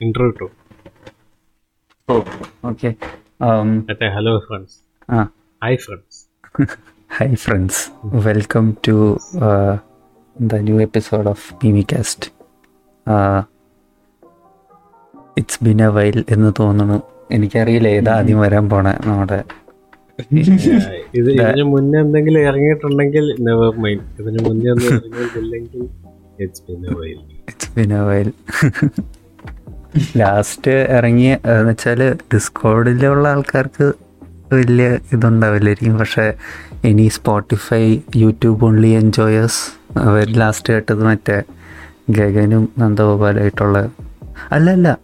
Intro കിട്ടും okay hello friends hi friends hi friends welcome to the new episode of Mimicast it's been a while എന്ന് തോന്നുന്നു. എനിക്കറിയില്ല ഏതാ ആദ്യം വരാൻ പോണേ നമ്മുടെ ഇത് ഇതിന് മുന്നേ എന്തെങ്കിലും ഇറങ്ങിയിട്ടുണ്ടെങ്കിൽ നെവർ മൈൻഡ് ഇതിന് മുന്നേ ഒന്നും ഇറങ്ങിയിട്ടില്ലെങ്കിൽ it's been a while it's been a while last ഇറങ്ങി എന്ന് വെച്ചാൽ ഡിസ്കോഡിലുള്ള ആൾക്കാർക്ക് വലിയ ഇതുണ്ടാവില്ലായിരിക്കും. പക്ഷെ ഇനി സ്പോട്ടിഫൈ യൂട്യൂബ് ഓൺലി എൻജോയേഴ്സ് അവർ ലാസ്റ്റ് കേട്ടത് മറ്റേ ഗഗനും നന്ദഗോപാലായിട്ടുള്ള അല്ല അല്ല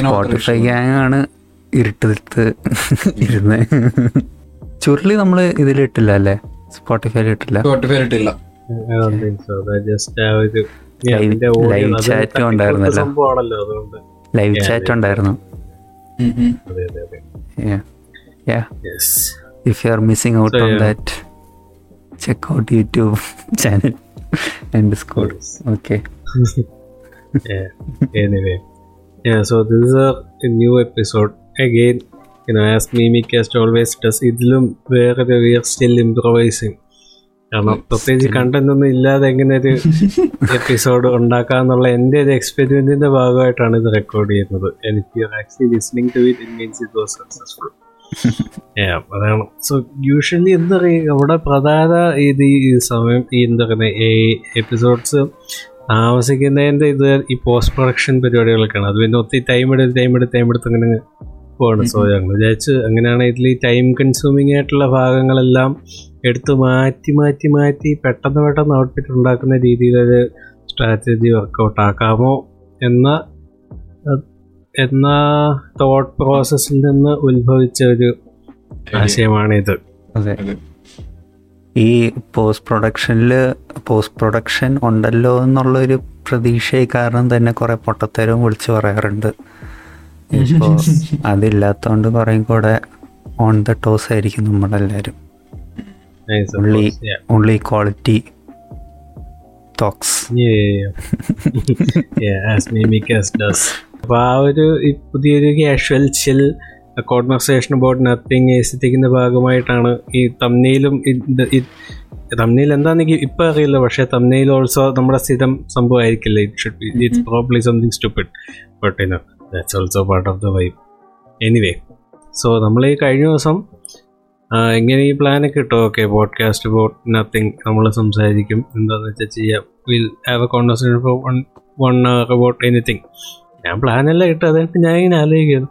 സ്പോട്ടിഫൈ ഗ്യാങ് ആണ് ഇരുട്ടത്ത് ഇരുന്ന്. ചുരുളി നമ്മൾ ഇതിലിട്ടില്ല അല്ലേ? സ്പോട്ടിഫൈയിൽ ഇട്ടില്ല. സ്പോട്ടിഫൈയിൽ ഇട്ടില്ല. ജസ്റ്റ് chat തട്ടിക്കൂട്ട് ഉണ്ടായിരുന്നല്ലോ. ലൈവ് ചാറ്റ് ഉണ്ടായിരുന്നു are missing out So, on that, check out YouTube channel and Discord. Okay. yeah. Anyway, yeah. So this is a, a new episode again. You know, as Mimicast always does, ഇതിലും വേറെ V are still improvising കാരണം പ്രത്യേകിച്ച് കണ്ടന്റൊന്നും ഇല്ലാതെ എങ്ങനെ ഒരു episode ഉണ്ടാക്കാന്നുള്ള എന്റെ ഒരു എക്സ്പെരിമെന്റിന്റെ ഭാഗമായിട്ടാണ് ഇത് റെക്കോർഡ് ചെയ്യുന്നത്. എനിക്ക് actually listening to it it means it was successful അതാണ്. സോ യൂഷ്വലി എന്താ പറയുക നമ്മുടെ പ്രധാന ഇത് ഈ സമയം ഈ എന്താ പറയുക ഈ എപ്പിസോഡ്സ് താമസിക്കുന്നതിന്റെ ഇത് ഈ പോസ്റ്റ് പ്രൊഡക്ഷൻ പരിപാടികളൊക്കെയാണ്. അത് പിന്നെ ഒത്തിരി ടൈം എടുത്ത് ടൈം എടുത്ത് ടൈം എടുത്ത് അങ്ങനെ പോവാണ് സോ ഞങ്ങൾ വിചാരിച്ച് അങ്ങനെയാണ് ഇതിൽ ഈ ടൈം കൺസ്യൂമിംഗ് ആയിട്ടുള്ള ഭാഗങ്ങളെല്ലാം എടുത്ത് മാറ്റി മാറ്റി മാറ്റി പെട്ടെന്ന് പെട്ടെന്ന് ഔട്ട്ഫിറ്റ് ഉണ്ടാക്കുന്ന രീതിയിലൊരു സ്ട്രാറ്റജി വർക്കൗട്ട് ആക്കാമോ എന്ന എന്ന തോട്ട് പ്രോസസ്സിൽ നിന്ന് ഉത്ഭവിച്ച ഒരു ആശയമാണിത്. അതെ. ഈ പോസ്റ്റ് പ്രൊഡക്ഷനിൽ പോസ്റ്റ് പ്രൊഡക്ഷൻ ഉണ്ടല്ലോ എന്നുള്ളൊരു പ്രതീക്ഷയെ കാരണം തന്നെ കുറെ പൊട്ടത്തരവും വിളിച്ചു പറയാറുണ്ട്. ഇപ്പോൾ അതില്ലാത്തതുകൊണ്ട് കുറേ കൂടെ ഓൺ ദ ടോസ് ആയിരിക്കും നമ്മളെല്ലാവരും ഉള്ളി. Only quality talks Yeah, yeah, yeah. yeah, as Mimicast does. അപ്പൊ ആ ഒരു പുതിയൊരു casual chill conversation about nothing എത്തിക്കുന്ന ഭാഗമായിട്ടാണ് ഈ തമ്നയിലും തമ്നയിൽ എന്താണെന്നെങ്കിൽ ഇപ്പൊ അറിയില്ല പക്ഷെ തമ്നയിൽ ഓൾസോ നമ്മുടെ സ്ഥിരം സംഭവമായിരിക്കില്ല it should be it's probably something stupid but you know that's also part of the vibe anyway so നമ്മൾ ഈ കഴിഞ്ഞ ദിവസം എങ്ങനെ ഈ പ്ലാനൊക്കെ ഇട്ടോ ഓക്കെ പോഡ്കാസ്റ്റ് അബൌട്ട് നത്തിങ് നമ്മൾ സംസാരിക്കും. എന്താണെന്ന് വെച്ചാൽ ചെയ്യാം. Will have a conversation for one one hour about anything ഞാൻ പ്ലാനെല്ലാം ഇട്ട് അതായത് ഞാൻ ഇങ്ങനെ ആലോചിക്കുന്നു.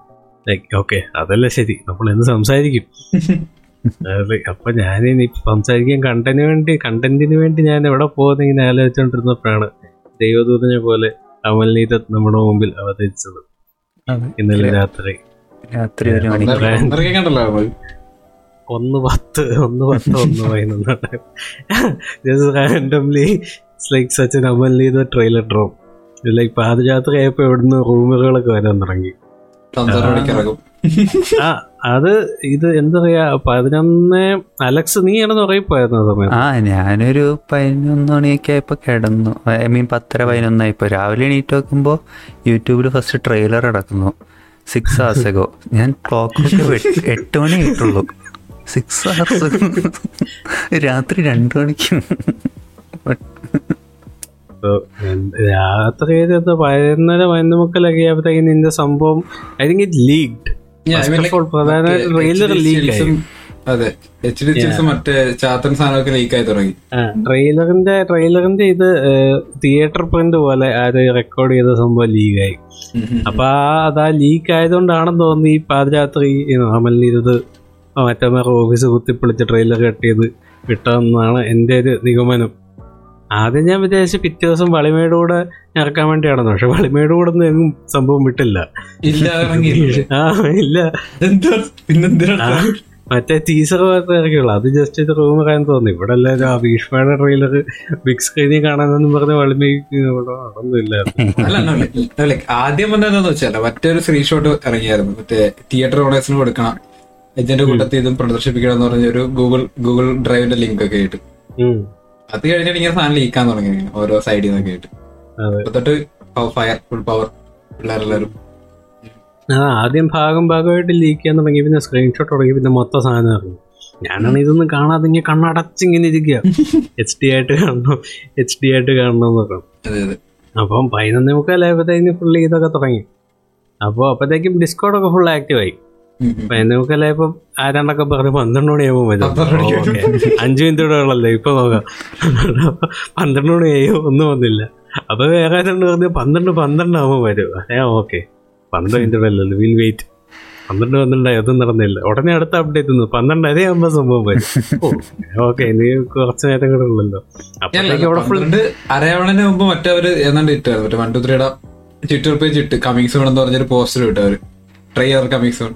ലൈക്ക് ഓക്കെ അതല്ല ശരി. നമ്മൾ എന്ത് സംസാരിക്കും? അപ്പൊ ഞാൻ ഇനി സംസാരിക്കാൻ കണ്ടന്റിന് വേണ്ടി കണ്ടന്റിന് വേണ്ടി ഞാൻ എവിടെ പോകുന്ന ഇങ്ങനെ ആലോചിച്ചുകൊണ്ടിരുന്നപ്പോഴാണ് ദൈവദൂതനെ പോലെ അമൽനീത നമ്മുടെ മുമ്പിൽ അവതരിച്ചത്. ഇന്നലെ രാത്രി. രാത്രി ഒരു. ഒന്ന് പത്ത് ഒന്ന് പത്ത് ഒന്ന് പതിനൊന്നാണ് just randomly like such an Amal Neerad trailer drop like പാദയാത്ര ആയപ്പോ ഇവിടുന്ന് റൂമുകളൊക്കെ വരാൻ തുടങ്ങി. ആ. അത് ഇത് എന്താ പറയാ പതിനൊന്ന് അലക്സ് നീ ആണെന്ന് പറയപ്പോയിരുന്നു ആ സമയത്ത്. ആ ഞാനൊരു പതിനൊന്ന് മണിയൊക്കെ ആയപ്പോ കിടന്നു. ഐ മീൻ പത്തര പതിനൊന്നായിപ്പോ. രാവിലെ എണീറ്റ് നോക്കുമ്പോ യൂട്യൂബിൽ ഫസ്റ്റ് ട്രെയിലർ അടക്കുന്നു സിക്സ് hours ago. ഞാൻ ക്ലോക്കൊക്കെ എട്ട് മണി ആയിട്ടുള്ളൂ. Six hours. രാത്രി രണ്ട് മണിക്ക്. So, യാത്ര ഇത് പതിനൊന്നര പതിനൊന്ന് മുക്കലൊക്കെ ആയപ്പോഴത്തേക്കും നിന്റെ സംഭവം ഐ തിങ്ക് ഇറ്റ് ലീഗ്ഡ് പ്രധാന ട്രെയിലർ അതെ എച്ച് ഡി ചിൽസ് മറ്റേ ചാത്തൻ സാധനമൊക്കെ ലീക്കായി തുടങ്ങി. ട്രെയിലറിന്റെ ട്രെയിലറിന്റെ ഇത് തിയേറ്റർ പ്രിന്റ് പോലെ ആര് റെക്കോർഡ് ചെയ്ത സംഭവം ലീക്കായി. അപ്പൊ ആ അതാ ലീക്ക് ആയതുകൊണ്ടാണെന്ന് തോന്നുന്നു ഈ പാതിരാത്രി നോർമലി ഇത് മറ്റന്മാർ ഓഫീസ് കുത്തിപ്പൊളിച്ച് ട്രെയിലർ കട്ട് ചെയ്ത് വിട്ടതെന്നാണ് എന്റെ ഒരു നിഗമനം. ആദ്യം ഞാൻ വിചാരിച്ചു പിറ്റേ ദിവസം വളിമയുടെ കൂടെ ഇറക്കാൻ വേണ്ടിയാണെന്ന്. പക്ഷെ വളിമയുടെ കൂടെ ഒന്നും എങ്ങും സംഭവം വിട്ടില്ല. ആ ഇല്ല. മറ്റേ ടീസർ മാത്രമേ ഇറക്കിയുള്ളൂ അത് ജസ്റ്റ് ഇത് റൂം കാണാൻ തോന്നി. ഇവിടെ എല്ലാവരും ആ ഭീഷ്മയുടെ ട്രെയിലർ ബിഗ് സ്ക്രീനിൽ കാണാനെന്ന് പറഞ്ഞ വളിമയ്ക്ക് ലൈക്ക് ആദ്യം വന്നതെന്ന് വെച്ചാൽ മറ്റൊരു സ്ക്രീൻഷോട്ട് ഇറങ്ങിയായിരുന്നു. മറ്റേ തിയേറ്റർ ഓണേഴ്സിന് കൊടുക്കണം. ഇതിന്റെ കൂട്ടത്തിൽ ഇതും പ്രദർശിപ്പിക്കണം എന്ന് പറഞ്ഞ ഒരു ഗൂഗിൾ ഗൂഗിൾ ഡ്രൈവിന്റെ ലിങ്ക് ഒക്കെ ആയിട്ട്. അത് കഴിഞ്ഞിട്ട് ഇങ്ങനെ സാധനം ലീക്കാൻ തുടങ്ങി. ഓരോ സൈഡിൽ നിന്നൊക്കെ ആയിട്ട്. തൊട്ട് ഫയർ ഫുൾ പവർ പിള്ളേരെല്ലാരും ആ ആദ്യം ഭാഗം ഭാഗമായിട്ട് ലീക്ക് ചെയ്യാൻ തുടങ്ങി പിന്നെ സ്ക്രീൻഷോട്ട് തുടങ്ങി പിന്നെ മൊത്തം സാധനം ഇറങ്ങി. ഞാനാണ് ഇതൊന്നും കാണാതെ ഇങ്ങനെ കണ്ണടച്ചിങ്ങനെ ഇരിക്കുക. എച്ച് ഡി ആയിട്ട് കാണണം എച്ച് ഡി ആയിട്ട് കാണണം എന്നൊക്കെ അപ്പം പതിനൊന്നേ മുക്കാലായപ്പോഴത്തേക്കും ഫുള്ള് ഇതൊക്കെ തുടങ്ങി. അപ്പോൾ അപ്പോഴത്തേക്കും ഒക്കെ ഫുൾ ആക്റ്റീവായി ഉം. പതിനൊന്നേ മുക്കാലായപ്പോൾ ആരാണ്ടൊക്കെ പറഞ്ഞു പന്ത്രണ്ട് മണിക്ക് ഓക്കേ. അഞ്ച് മിനിറ്റ് ഉള്ളല്ലേ? ഇപ്പൊ നോക്കാം. അപ്പൊ പന്ത്രണ്ട് മണിയായോ ഒന്നും വന്നില്ല. അപ്പൊ വേറെ ആരാണ്ട് പറഞ്ഞു പന്ത്രണ്ട് പന്ത്രണ്ട് ആവുമ്പോ വരും. ഏ ഓക്കെ. പന്ത്രണ്ട് മിനിറ്റ് അല്ലല്ലോ വിൽ വെയിറ്റ് പന്ത്രണ്ട് പന്ത്രണ്ടായി. ഒന്നും നടന്നില്ല. ഉടനെ അടുത്ത അപ്ഡേറ്റ് തന്നു പന്ത്രണ്ടര ആകുമ്പോ സംഭവം വരും. ഓക്കെ. ഇനി കുറച്ച് നേരം കൂടെ ഉള്ളല്ലോ. അപ്പോഴത്തേക്ക് അവിടെ ഫുൾ അരയാവണതിന് മുമ്പ് മറ്റവര് ഏതാണ്ട് ഇട്ടായിരുന്നു വൺ ടു ത്രീയുടെ ട്വിറ്റർ പേജ് ഇട്ട് കമ്മിങ് സൂൺ എന്ന് പറഞ്ഞൊരു പോസ്റ്റർ കിട്ടും അവർ ട്രൈ ചെയ്തർ കമ്മിങ് സൂൺ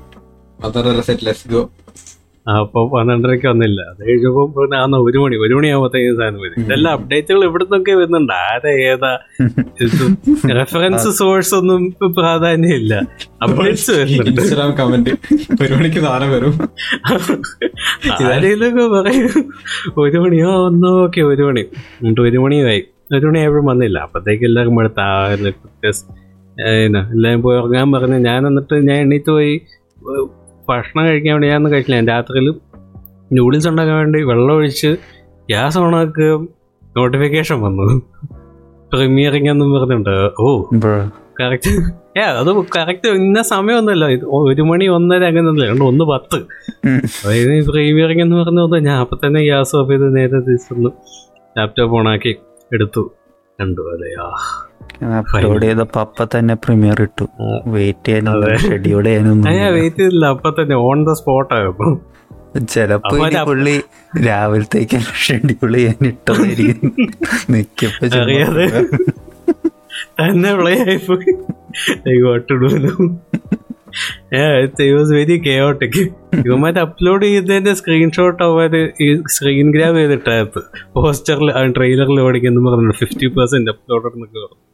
അപ്പൊ പന്ത്രണ്ടരക്ക് വന്നില്ല. അത് കഴിഞ്ഞപ്പോ പിന്നെ ആന്ന് ഒരു മണി ഒരു മണിയാകുമ്പോഴത്തേക്കും സാധനം വരും. ഇതെല്ലാം അപ്ഡേറ്റുകൾ ഇവിടുന്നൊക്കെ വരുന്നുണ്ട്. ആരെ ഏതാ? റെഫറൻസ് സോഴ്സ് ഒന്നും പ്രാധാന്യം പ്രാധാന്യമില്ല. അപ്ഡേറ്റ്സ് വരുന്നുണ്ട്. ഇൻസ്റ്റാഗ്രാം കമന്റ് ഒരു മണിക്ക് സാധനം വരും. ആരെങ്കിലുമൊക്കെ പറയും ഒരു മണിയോ ഒന്നോ ഓക്കെ ഒരു മണി. എന്നിട്ട് ഒരു മണിയായി ഒരു മണിയായപ്പോഴും വന്നില്ല. അപ്പത്തേക്ക് എല്ലാവർക്കും അടുത്ത എല്ലാവരും പോയി ഉറങ്ങാൻ പറഞ്ഞു ഞാൻ എന്നിട്ട് ഞാൻ എണീറ്റ് പോയി ഭക്ഷണം കഴിക്കാൻ വേണ്ടി ഞാൻ ഒന്നും കഴിച്ചില്ല രാത്രിയിൽ നൂഡിൽസ് ഉണ്ടാക്കാൻ വേണ്ടി വെള്ളം ഒഴിച്ച് ഗ്യാസ് ഓണാക്കുക നോട്ടിഫിക്കേഷൻ വന്നു. പ്രീമിയറിംഗ് എന്നും പറഞ്ഞിട്ടുണ്ട്. ഓ കറക്റ്റ് ഏ അത് കറക്റ്റ് ഇന്ന സമയമൊന്നുമല്ല. ഇത് ഒരു മണി ഒന്നര അങ്ങനെയൊന്നുമില്ല രണ്ട് ഒന്ന് പത്ത്. അതായത് ഈ പ്രീമിയറിംഗ് എന്ന് പറഞ്ഞത് ഞാൻ അപ്പൊ തന്നെ ഗ്യാസ് ഓഫ് ചെയ്ത് നേരെ തിരിച്ചു ലാപ്ടോപ്പ് ഓണാക്കി എടുത്തു. രണ്ടു കണ്ടു അതെയാ അപ്ലോഡ് ചെയ്തപ്പോ അപ്പൊ തന്നെ പ്രീമിയർ ഇട്ടു. വെയിറ്റ് ചെയ്യാനൊന്നും ഷെഡ്യൂൾ ചെയ്യാനൊന്നും വെയിറ്റ് ചെയ്തില്ല. അപ്പൊ തന്നെ ഓൺ ദ സ്പോട്ട് ആയപ്പോ. ചെലപ്പോ പുള്ളി രാവിലത്തേക്ക് ഷെഡ്യൂൾ ചെയ്യാൻ ഇട്ടതായിരിക്കും. നിക്കപ്പോ തന്നെ പ്ലേ ആയിപ്പോയി വെരി കെയോട്ടിക് ഇവന്മാർ അപ്ലോഡ് ചെയ്തതിന്റെ സ്ക്രീൻഷോട്ട് അവർ ഈ സ്ക്രീൻ ഗ്രാബ് ചെയ്തിട്ടായത് പോസ്റ്ററിൽ ട്രെയിലറിൽ ഓടിക്കുന്നു പറഞ്ഞു ഫിഫ്റ്റി പെർസെന്റ് അപ്ലോഡ് എന്നൊക്കെ പറഞ്ഞു.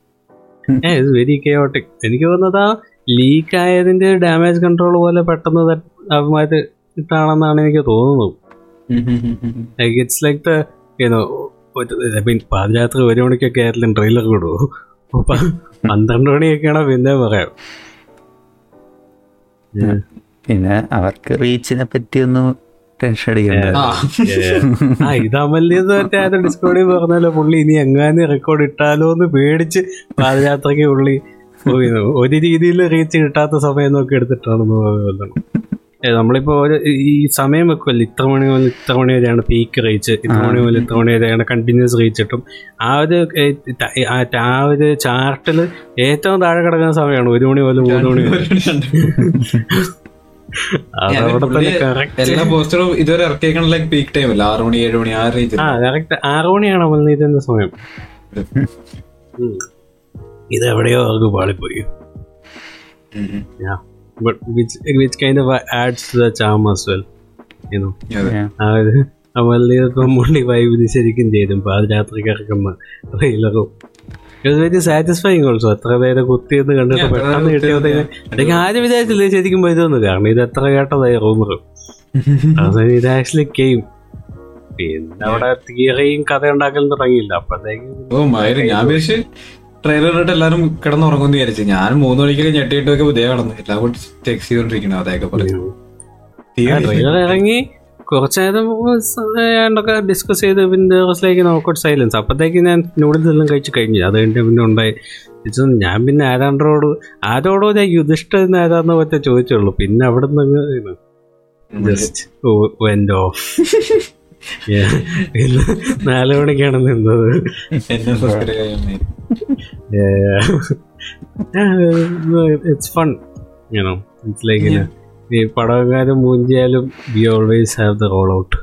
ഇറ്റ്സ് വെരി കെയോട്ടിക് എനിക്ക് തോന്നുന്നത് ആ ലീക്ക് ആയതിന്റെ ഡാമേജ് കൺട്രോൾ പോലെ പെട്ടെന്ന് ഇട്ടാണെന്നാണ് എനിക്ക് തോന്നുന്നത്. ഇറ്റ്സ് ലൈക്ക് ദ പാതിരാത്രി ഒരു മണിക്കൊക്കെ ആയാലും ട്രെയിലർ അപ്പൊ പന്ത്രണ്ട് മണിയൊക്കെയാണോ പിന്നെ പറയാം. പിന്നെ അവർക്ക് റീച്ചിനെ പറ്റിയൊന്നും ടെൻഷൻ അടിക്കണ്ട ഇതമല്യത് ഡിസ്കോഡിൽ പറഞ്ഞല്ലോ പുള്ളി ഇനി എങ്ങാനും റെക്കോർഡ് ഇട്ടാലോ എന്ന് പേടിച്ച് പാദയാത്രയ്ക്ക് പുള്ളി പോയിരുന്നു ഒരു രീതിയിൽ റീച്ച് കിട്ടാത്ത സമയം നോക്കി എടുത്തിട്ടാണെന്ന് പറയുന്നത് നമ്മളിപ്പോ ഒരു ഈ സമയം വെക്കുമല്ലോ ഇത്ര മണി മുതൽ ഇത്ര മണി വരെയാണ് പീക്ക് റീച്ച് ഇത്ര മണി മുതൽ ഇത്ര മണി വരെയാണ് കണ്ടിന്യൂസ് റീച്ച് കിട്ടും. ആ ഒരു ആ ഒരു ചാർട്ടിൽ ഏറ്റവും താഴെ കിടക്കുന്ന സമയമാണ് ഒരു മണി മുതൽ മൂന്ന് മണി വരെ. എല്ലാ പോസ്റ്ററും ഇതുവരെ ഇറക്കിയേക്കണ ലൈക്ക് പീക്ക് ടൈം അല്ല ആറു മണി ഏഴ് മണി ആ റേഞ്ച് ആ കറക്റ്റ് ആറു മണിയാണ് അമൽനീതിന്റെ സമയം. ഇത് എവിടെയോ അവർക്ക് പാളിപ്പോയി. But which which kind of adds to the charm as well you know ആ ഒരു അമൽനീത് വൈബ് മുള്ളി വൈബിന് ശരിക്കും ചെയ്തും. പാതിരാത്രിക്ക് ഇറക്കുന്ന ട്രെയിലറും ഇറ്റ് വെരി സാറ്റിസ്ഫൈങ് ഓൾസോ എത്ര നേരം കുത്തിയെന്ന് കണ്ടിട്ട് പെട്ടെന്ന് കിട്ടിയ കിട്ടിയപ്പോഴത്തേക്ക് കുത്തിയെന്ന് ആരും വിചാരിച്ചില്ലേ ശരിക്കും വരുമെന്ന് കാരണം ഇത് എത്ര കേട്ടതായി റൂമർ ഇത് ആക്ച്വലി കെയിം പിന്നെ അവിടെ തിയറിയും കഥ ഉണ്ടാക്കലും തുടങ്ങിയില്ല. അപ്പോഴത്തേക്കും ട്രെയിലർ ഇട്ട് എല്ലാരും കിടന്നുറങ്ങുമെന്ന് വിചാരിച്ചു. ഞാൻ മൂന്ന് മണിക്കൊക്കെ ഞെട്ടിയിട്ടൊക്കെ ഉദയം കിടന്നു. എല്ലാം കൂടി ടെക്സ് ചെയ്തോണ്ടിരിക്കണം അതൊക്കെ പറഞ്ഞു ട്രെയിലർ ഇറങ്ങി. കുറച്ചു നേരം ഏണ്ടൊക്കെ ഡിസ്കസ് ചെയ്ത് പിന്നെ ലൈക്ക് നോക്കോട്ട് സൈലൻസ് അപ്പോഴത്തേക്ക് ഞാൻ നൂഡിൽസ് എല്ലാം കഴിച്ച് കഴിഞ്ഞു. അത് കഴിഞ്ഞ് പിന്നെ ഉണ്ടായി. ഞാൻ പിന്നെ ആരാണ്ടോട് ആരോടോ ഞാൻ യുധിഷ്ഠ ആരാന്ന് പറ്റ ചോദിച്ചുള്ളൂ. പിന്നെ അവിടെ നിന്ന് ജസ്റ്റ് വെന്റ് ഓഫ് നാല് മണിക്കാണ് നിന്നത്. It's fun you know it's like ഈ പടവങ്ങാനും മൂഞ്ചിയാലും we always have the roll out.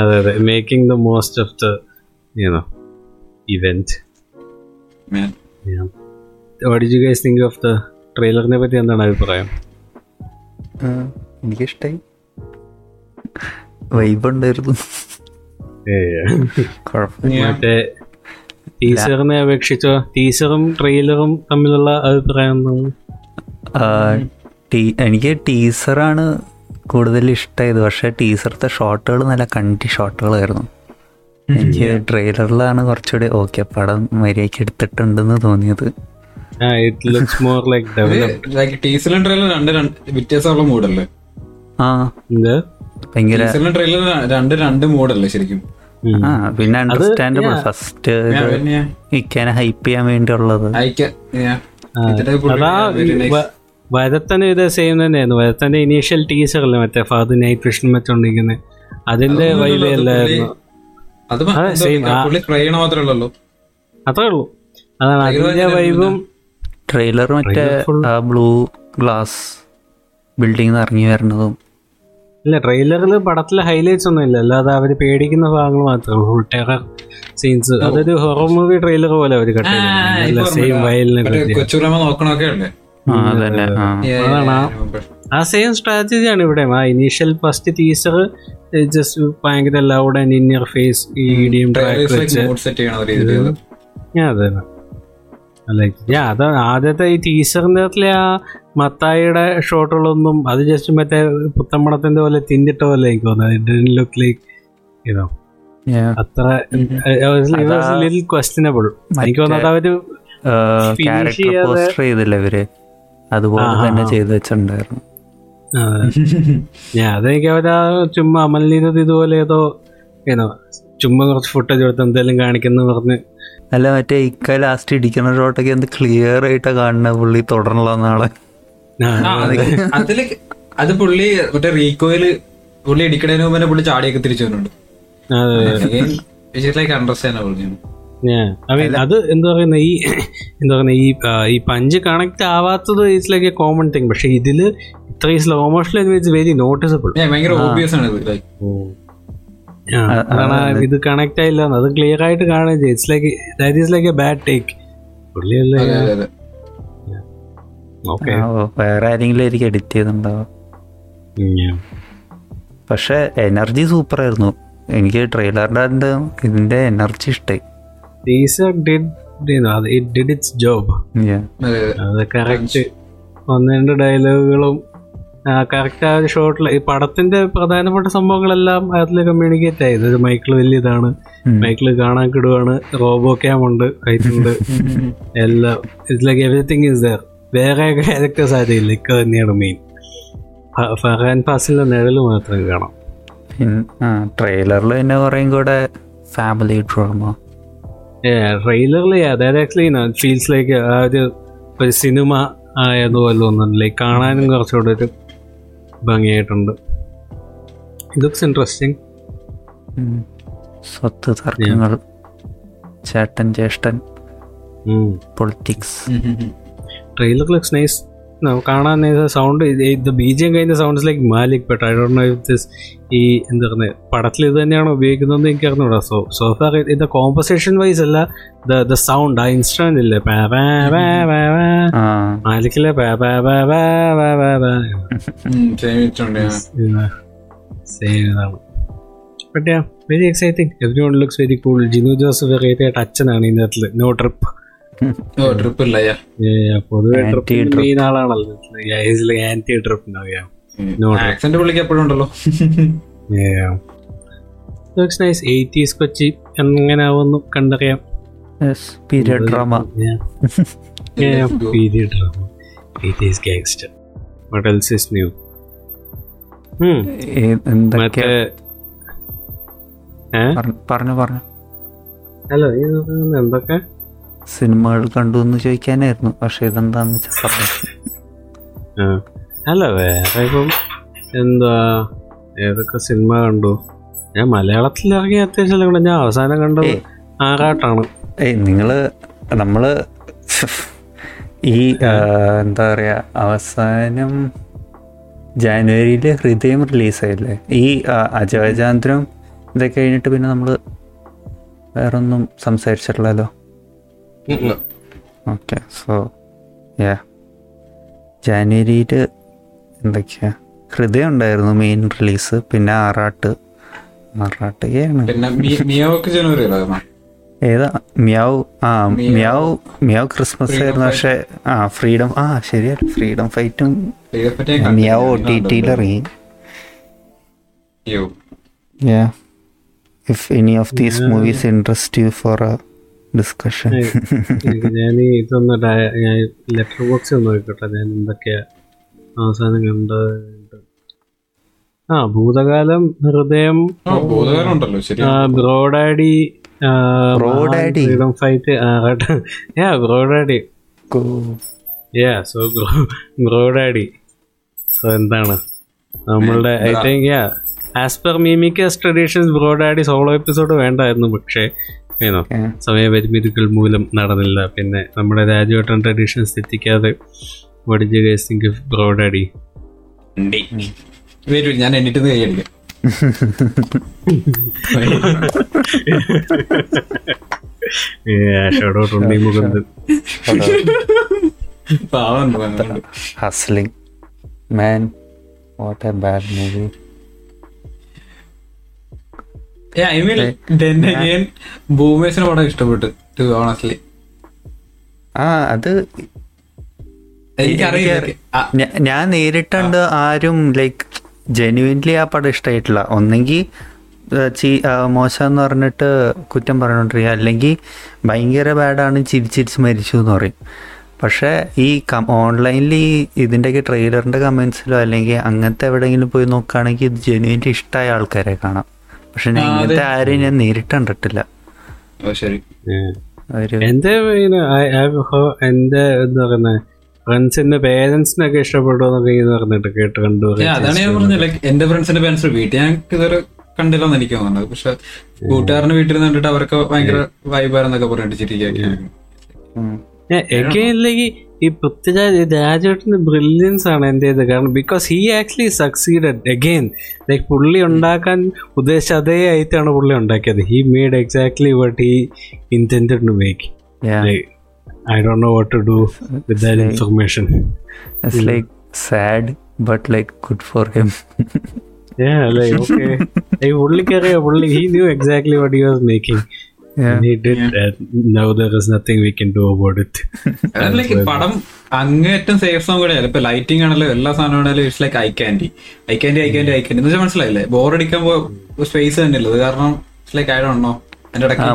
അതെ അതെ. Making the most of the you know event what you guys think of the ട്രെയിലറിനെ പറ്റി എന്താണ് അഭിപ്രായം? എനിക്കിഷ്ടായി. വൈബ് ഉണ്ടായിരുന്നു മറ്റേ അപേക്ഷിച്ചോ? ടീച്ചറും ട്രെയിലറും തമ്മിലുള്ള അഭിപ്രായം എന്താണ്? എനിക്ക് ടീസറാണ് കൂടുതൽ ഇഷ്ടമായത് പക്ഷേ ടീസറത്തെ ഷോട്ടുകൾ നല്ല കണ്ടി ഷോട്ടുകളായിരുന്നു. എനിക്ക് ട്രെയിലറിലാണ് കുറച്ചുകൂടി ഓക്കെ പടം മര്യാദയ്ക്ക് എടുത്തിട്ടുണ്ടെന്ന് തോന്നിയത്. ട്രെയിലർ രണ്ട് രണ്ട് വ്യത്യാസമുള്ള മൂഡല്ലേ ആ. എന്ത്? ഭയങ്കര ട്രെയിലർ രണ്ട് രണ്ട് മൂഡല്ലേ ശരിക്കും? ആ പിന്നെ അണ്ടർസ്റ്റാൻഡബിൾ ഫസ്റ്റ് ഇക്കാനെ ഹൈപ്പ് ചെയ്യാൻ വേണ്ടിയുള്ളത്. വരത്തന് ഇത് സെയിം തന്നെയായിരുന്നു. വരത്തന്റെ ഇനീഷ്യൽ ടീച്ചറല്ലേ മറ്റേ ഫാദർ നൈറ്റ് വിഷൻ വെച്ചോണ്ടിരിക്കുന്നത് അതിന്റെ ഉള്ളൂ അത്രേ ഉള്ളൂ. അതാണ് അതിന്റെ വൈബും ട്രെയിലർ മറ്റേ ആ ബ്ലൂ ഗ്ലാസ് ബിൽഡിംഗ് ഇറങ്ങി വരുന്നതും. ഇല്ല ട്രെയിലറിൽ പടത്തിലെ ഹൈലൈറ്റ്സ് ഒന്നും ഇല്ല. അല്ലാതെ അവർ പേടിക്കുന്ന ഭാഗങ്ങൾ മാത്രമേ ഫുൾ ടെറർ സീൻസ് അതൊരു ഹൊറർ മൂവി ട്രെയിലർ പോലെ അവർ കട്ട് സെയിം വയലിനെ കൊച്ചുരമ നോക്കണൊക്കെ അല്ലേ? ആ അതാണ് സെയിം സ്ട്രാറ്റജിയാണ് ഇവിടെ. ആ ഇനീഷ്യൽ ഫസ്റ്റ് ടീച്ചർ ജസ്റ്റ് ഭയങ്കര loud and in your face ഈ ഇടിയും അതെ ലൈക്ക് ഞാൻ അത് ആദ്യത്തെ ഈ ടീച്ചറിന്റെ അകത്തിലെ ആ മത്തായിയുടെ ഷോട്ടുകളൊന്നും അത് ജസ്റ്റ് മറ്റേ പുത്തമ്പണത്തിന്റെ പോലെ തിന്നിട്ട പോലെ എനിക്ക് തോന്നുന്നത് ലുക്ക് ലൈക്ക് ഇതോ. അത്ര ലിറ്റിൽ ക്വസ്റ്റ്യനബിൾ എനിക്ക് തോന്നുന്നത് അവർ ചെയ്തില്ല ഇവർ? അതുപോലെ തന്നെ ചെയ്തു വെച്ചിട്ടുണ്ടായിരുന്നു. ഞാൻ അതെനിക്ക് അവരാ ചുമ്മാ അമൽ ചെയ്തത് ഇതുപോലെ ഏതോ ഏതോ ചുമ്മാ കുറച്ച് ഫുട്ടേജ് എടുത്ത് എന്തെങ്കിലും കാണിക്കുന്നു പറഞ്ഞ്. അല്ല മറ്റേ ഇക്ക ലാസ്റ്റ് ഇടിക്കുന്ന ഷോട്ടൊക്കെ എന്ത് ക്ലിയർ ആയിട്ടാ കാണുന്ന പുള്ളി തുടരണല്ലോ നാളെ. ആ, അതിൽ അത് പുള്ളി മറ്റേ റീകോയിൽ പുള്ളി ഇടിക്കണതിന് മുമ്പ് പുള്ളി ചാടിയൊക്കെ തിരിച്ചു വരുന്നുണ്ട് അണ്ടർസ്റ്റാൻഡ് ലൈക്ക് അത് എന്താ പറയുന്ന ഈ എന്താ പറയുന്ന ഈ ഈ punch connect ആവാത്തത് it's like a common thing പക്ഷെ ഇതിൽ ഇത്രയും slow motion it's very noticeable ആണ് ഇത് ലൈക്ക് അതാണ് ഇത് കണക്ട് ആയില്ല അത് ക്ലിയർ ആയിട്ട് കാണുകയും ചെയ്യും. It's like that is like a bad take പുള്ളിയല്ലേ? വേറെ ആരെങ്കിലും എനിക്ക് എഡിറ്റ് ചെയ്തിട്ടുണ്ടാവും പക്ഷെ എനർജി സൂപ്പർ ആയിരുന്നു. എനിക്ക് ട്രെയിലറിന്റെ ഇതിന്റെ എനർജി ഇഷ്ടായി teaser did it did it's job Yeah. അതെ. കറക്റ്റ് ഒന്ന് രണ്ട് ഡയലോഗുകളും കറക്റ്റ് ആ ഒരു ഷോട്ടിൽ ഈ പടത്തിന്റെ പ്രധാനപ്പെട്ട സംഭവങ്ങളെല്ലാം അതിൽ കമ്മ്യൂണിക്കേറ്റ് ആയത് ഒരു മൈക്കിൾ വലിയതാണ്. ഇതാണ് മൈക്കിൾ കാണാൻ കിടുവാണ്. റോബോ ക്യാം ഉണ്ട് ഫൈറ്റ് ഉണ്ട് എല്ലാം it's like everything is there വേറെ ക്യാരക്ടേഴ്സ് ആരില്ല ഇക്ക തന്നെയാണ് മെയിൻ ഫഹാൻ ഫാസിലിന്റെ നിഴൽ മാത്രമേ കാണാം. ട്രെയിലറിൽ തന്നെ കുറേയും കൂടെ ഫാമിലി ഡ്രാമ ട്രെയിലറിൽ അതായത് ആക്ച്വലി ഫീൽസ് ലൈക്ക് ആ ഒരു ഒരു സിനിമ ആയതുപോലെ തോന്നുന്നു ലൈക്ക് കാണാനും കുറച്ചുകൂടെ ഒരു ഭംഗിയായിട്ടുണ്ട്. ലുക്സ് ഇൻട്രസ്റ്റിംഗ് സ്വത്ത് തർക്കങ്ങൾ ചേട്ടൻ ജ്യേഷ്ഠൻ പൊളിറ്റിക്സ് ട്രെയിലർ ലുക്സ് നൈസ് കാണാൻ സൗണ്ട് ബി ജി എം കഴിഞ്ഞ സൗണ്ട്സ് ലൈക്ക് മാലിക് പെട്ട I don't know if this ഈ എന്താ പറയുന്നത് പടത്തിൽ ഇത് തന്നെയാണോ ഉപയോഗിക്കുന്നതെന്ന് എനിക്ക് അറിഞ്ഞൂടാ സോ സോ ഫാർ ഇത് കോമ്പസേഷൻ വൈസ് അല്ല ദ ദ സൗണ്ട് ആ ഇൻസ്ട്രുമെന്റ് ഇല്ലേ? മാലിക്കില്ലേ സെയിം ഇതാണ്. But very exciting every one looks very cool Jinu Joseph variety അച്ഛനാണ് ഇതിനകത്ത് നോ ട്രിപ്പ് ട്രിപ്പ് ഇല്ല യാ പൊതുവെ ട്രിപ്പ് ആളാണല്ലോ. Anti trip No trip. Accent പുള്ളിക്ക് എപ്പോഴും ഉണ്ടല്ലോ. ലുക്സ് നൈസ് എയ്റ്റീസ് കൊച്ചി എങ്ങനെ ആവുന്നു കണ്ടറിയാം. Period drama period drama eighties gangster what else is new മറ്റേ പറഞ്ഞു പറഞ്ഞു. അല്ല എന്തൊക്കെ? സിനിമകൾ കണ്ടു എന്ന് ചോദിക്കാനായിരുന്നു. പക്ഷെ ഇതെന്താന്ന് വെച്ചാൽ പറഞ്ഞു. അല്ല വേറെ ഇപ്പം എന്താ ഏതൊക്കെ സിനിമ കണ്ടു? ഞാൻ മലയാളത്തിൽ ഇറങ്ങിയ അത്യാവശ്യം കണ്ടു. ഞാൻ അവസാനം കണ്ടത്. ആറാട്ടാണ്. ഏയ് നിങ്ങൾ നമ്മൾ ഈ എന്താ പറയാ അവസാനം ജാനുവരിയിൽ ഹൃദയം റിലീസായില്ലേ? ഈ അജയചാന്ദ്രം ഇതൊക്കെ കഴിഞ്ഞിട്ട് പിന്നെ നമ്മൾ വേറൊന്നും സംസാരിച്ചിട്ടില്ലല്ലോ? ഓക്കെ സോ യാ ജാനുവരിയിൽ എന്തൊക്കെയാ? ഹൃദയം ഉണ്ടായിരുന്നു മെയിൻ റിലീസ് പിന്നെ ആറാട്ട്. ആറാട്ടുകയാണ്. ഏതാ? മ്യാവ് ആ മിയാവ്. മ്യാവ് ക്രിസ്മസ് ആയിരുന്നു. പക്ഷെ ആ ഫ്രീഡം ആ ശരിയാണ് ഫ്രീഡം ഫൈറ്റും മിയാവ് ഒ ടി ടിയിൽ ഇറങ്ങി. If any of these movies interest you for discussion ഞാൻ ഇതൊന്ന് ഞാൻ ലെറ്റർ ബോക്സ് ഒന്ന് നോക്കട്ടെ ഞാൻ എന്തൊക്കെയാ അവസാനം കണ്ടത്? ആ Bhoothakaalam Hridayam Bro Daddy. Freedom Fight yeah Bro Daddy yeah so Bro Daddy so എന്താണ്? നമ്മളുടെ I think yeah as per മീമിക്കസ് traditions Bro Daddy solo episode വേണ്ടായിരുന്നു. പക്ഷേ ഏനോ സമയപരിമിതികൾ മൂലം നടന്നില്ല. പിന്നെ നമ്മുടെ രാജുവേട്ടൻ ട്രഡീഷൻസ് എത്തിക്കാതെ വടിജ് ഗേസിംഗ് ബ്രോഡാഡി വരൂ വെയിറ്റ് ഞാൻ എന്നിട്ട് കൈ അടിക്കാം ഷോഡോ ഉണ്ണി മുകുന്ദൻ. പാവം തോന്നുന്നുണ്ട്. Hustling man what a bad movie ബൂമേഴ്സിന് പടം ഇഷ്ടപ്പെട്ടു ടു ഓണസ്റ്റ്ലി ആ അത് ഞാൻ നേരിട്ടുണ്ട് ആരും ലൈക്ക് ജെന്യുവൻലി ആ പടം ഇഷ്ടമായിട്ടില്ല ഒന്നെങ്കിൽ മോശം എന്ന് പറഞ്ഞിട്ട് കുറ്റം പറഞ്ഞോണ്ടിരിക്കുക അല്ലെങ്കിൽ ഭയങ്കര ബാഡാണ് ചിരിച്ചിരിച്ച് മരിച്ചു എന്ന് പറയും. പക്ഷേ ഈ ഓൺലൈനിൽ ഈ ഇതിന്റെയൊക്കെ ട്രെയിലറിന്റെ കമൻസിലോ അല്ലെങ്കിൽ അങ്ങനത്തെ എവിടെയെങ്കിലും പോയി നോക്കുകയാണെങ്കിൽ ഇത് ജെന്യുവൻലി ഇഷ്ടമായ ആൾക്കാരെ കാണാം. പക്ഷെ ഞാൻ ഇങ്ങനത്തെ ആരെയും ഞാൻ നേരിട്ട് കണ്ടിട്ടില്ല. ഓ, ശരി. ഒരു എന്റെ പിന്നെ I- I have heard- എന്റെ എന്താ പറയുന്നത് ഫ്രണ്ട്സിന്റെ പേരൻസിനൊക്കെ ഇഷ്ടപ്പെട്ടു എന്നൊക്കെ പറഞ്ഞിട്ട് കേട്ട് കണ്ടു അതാണ് ഞാൻ പറഞ്ഞത്. ലൈക്ക് എന്റെ ഫ്രണ്ട്സിന്റെ പേരൻസ് വീട്ടിൽ ഞാൻ ഇതുവരെ കണ്ടില്ലെന്ന് എനിക്ക് തോന്നുന്നത്. പക്ഷെ കൂട്ടുകാരന്റെ വീട്ടിൽ നിന്ന് കണ്ടിട്ട് അവർക്ക് ഭയങ്കര വൈബാരെന്നൊക്കെ പറഞ്ഞിട്ട് ചിരിക്കുക ഉം. എഗെയിനിലേക്ക് ഈ പൃഥ്വിരാജ് രാജേട്ടന്റെ ബ്രില്യൻസ് ആണ് എന്റെ ഇത് കാരണം because he actually succeeded again like പുള്ളി ഉണ്ടാക്കാൻ ഉദ്ദേശിച്ച അതേ ആയിട്ടാണ് പുള്ളി ഉണ്ടാക്കിയത്. He made exactly what he intend to make Yeah. I don't know what to do with that information sad, but like good for him. Yeah, like okay. like പുള്ളിക്കറിയാം പുള്ളി he knew exactly what he was making. Yeah. And he that. Now there is nothing we can do about it. Like പടം അങ്ങേറ്റം safe song കൂടെ ഇപ്പൊ lighting ആണല്ലോ എല്ലാ സാധനമാണെങ്കിലും it's like eye candy eye candy eye candy eye candy എന്ന് വെച്ചാൽ മനസ്സിലായില്ലേ? Bore അടിക്കുമ്പോ സ്പേസ് തന്നെ ഉള്ളത് കാരണം it's like I don't know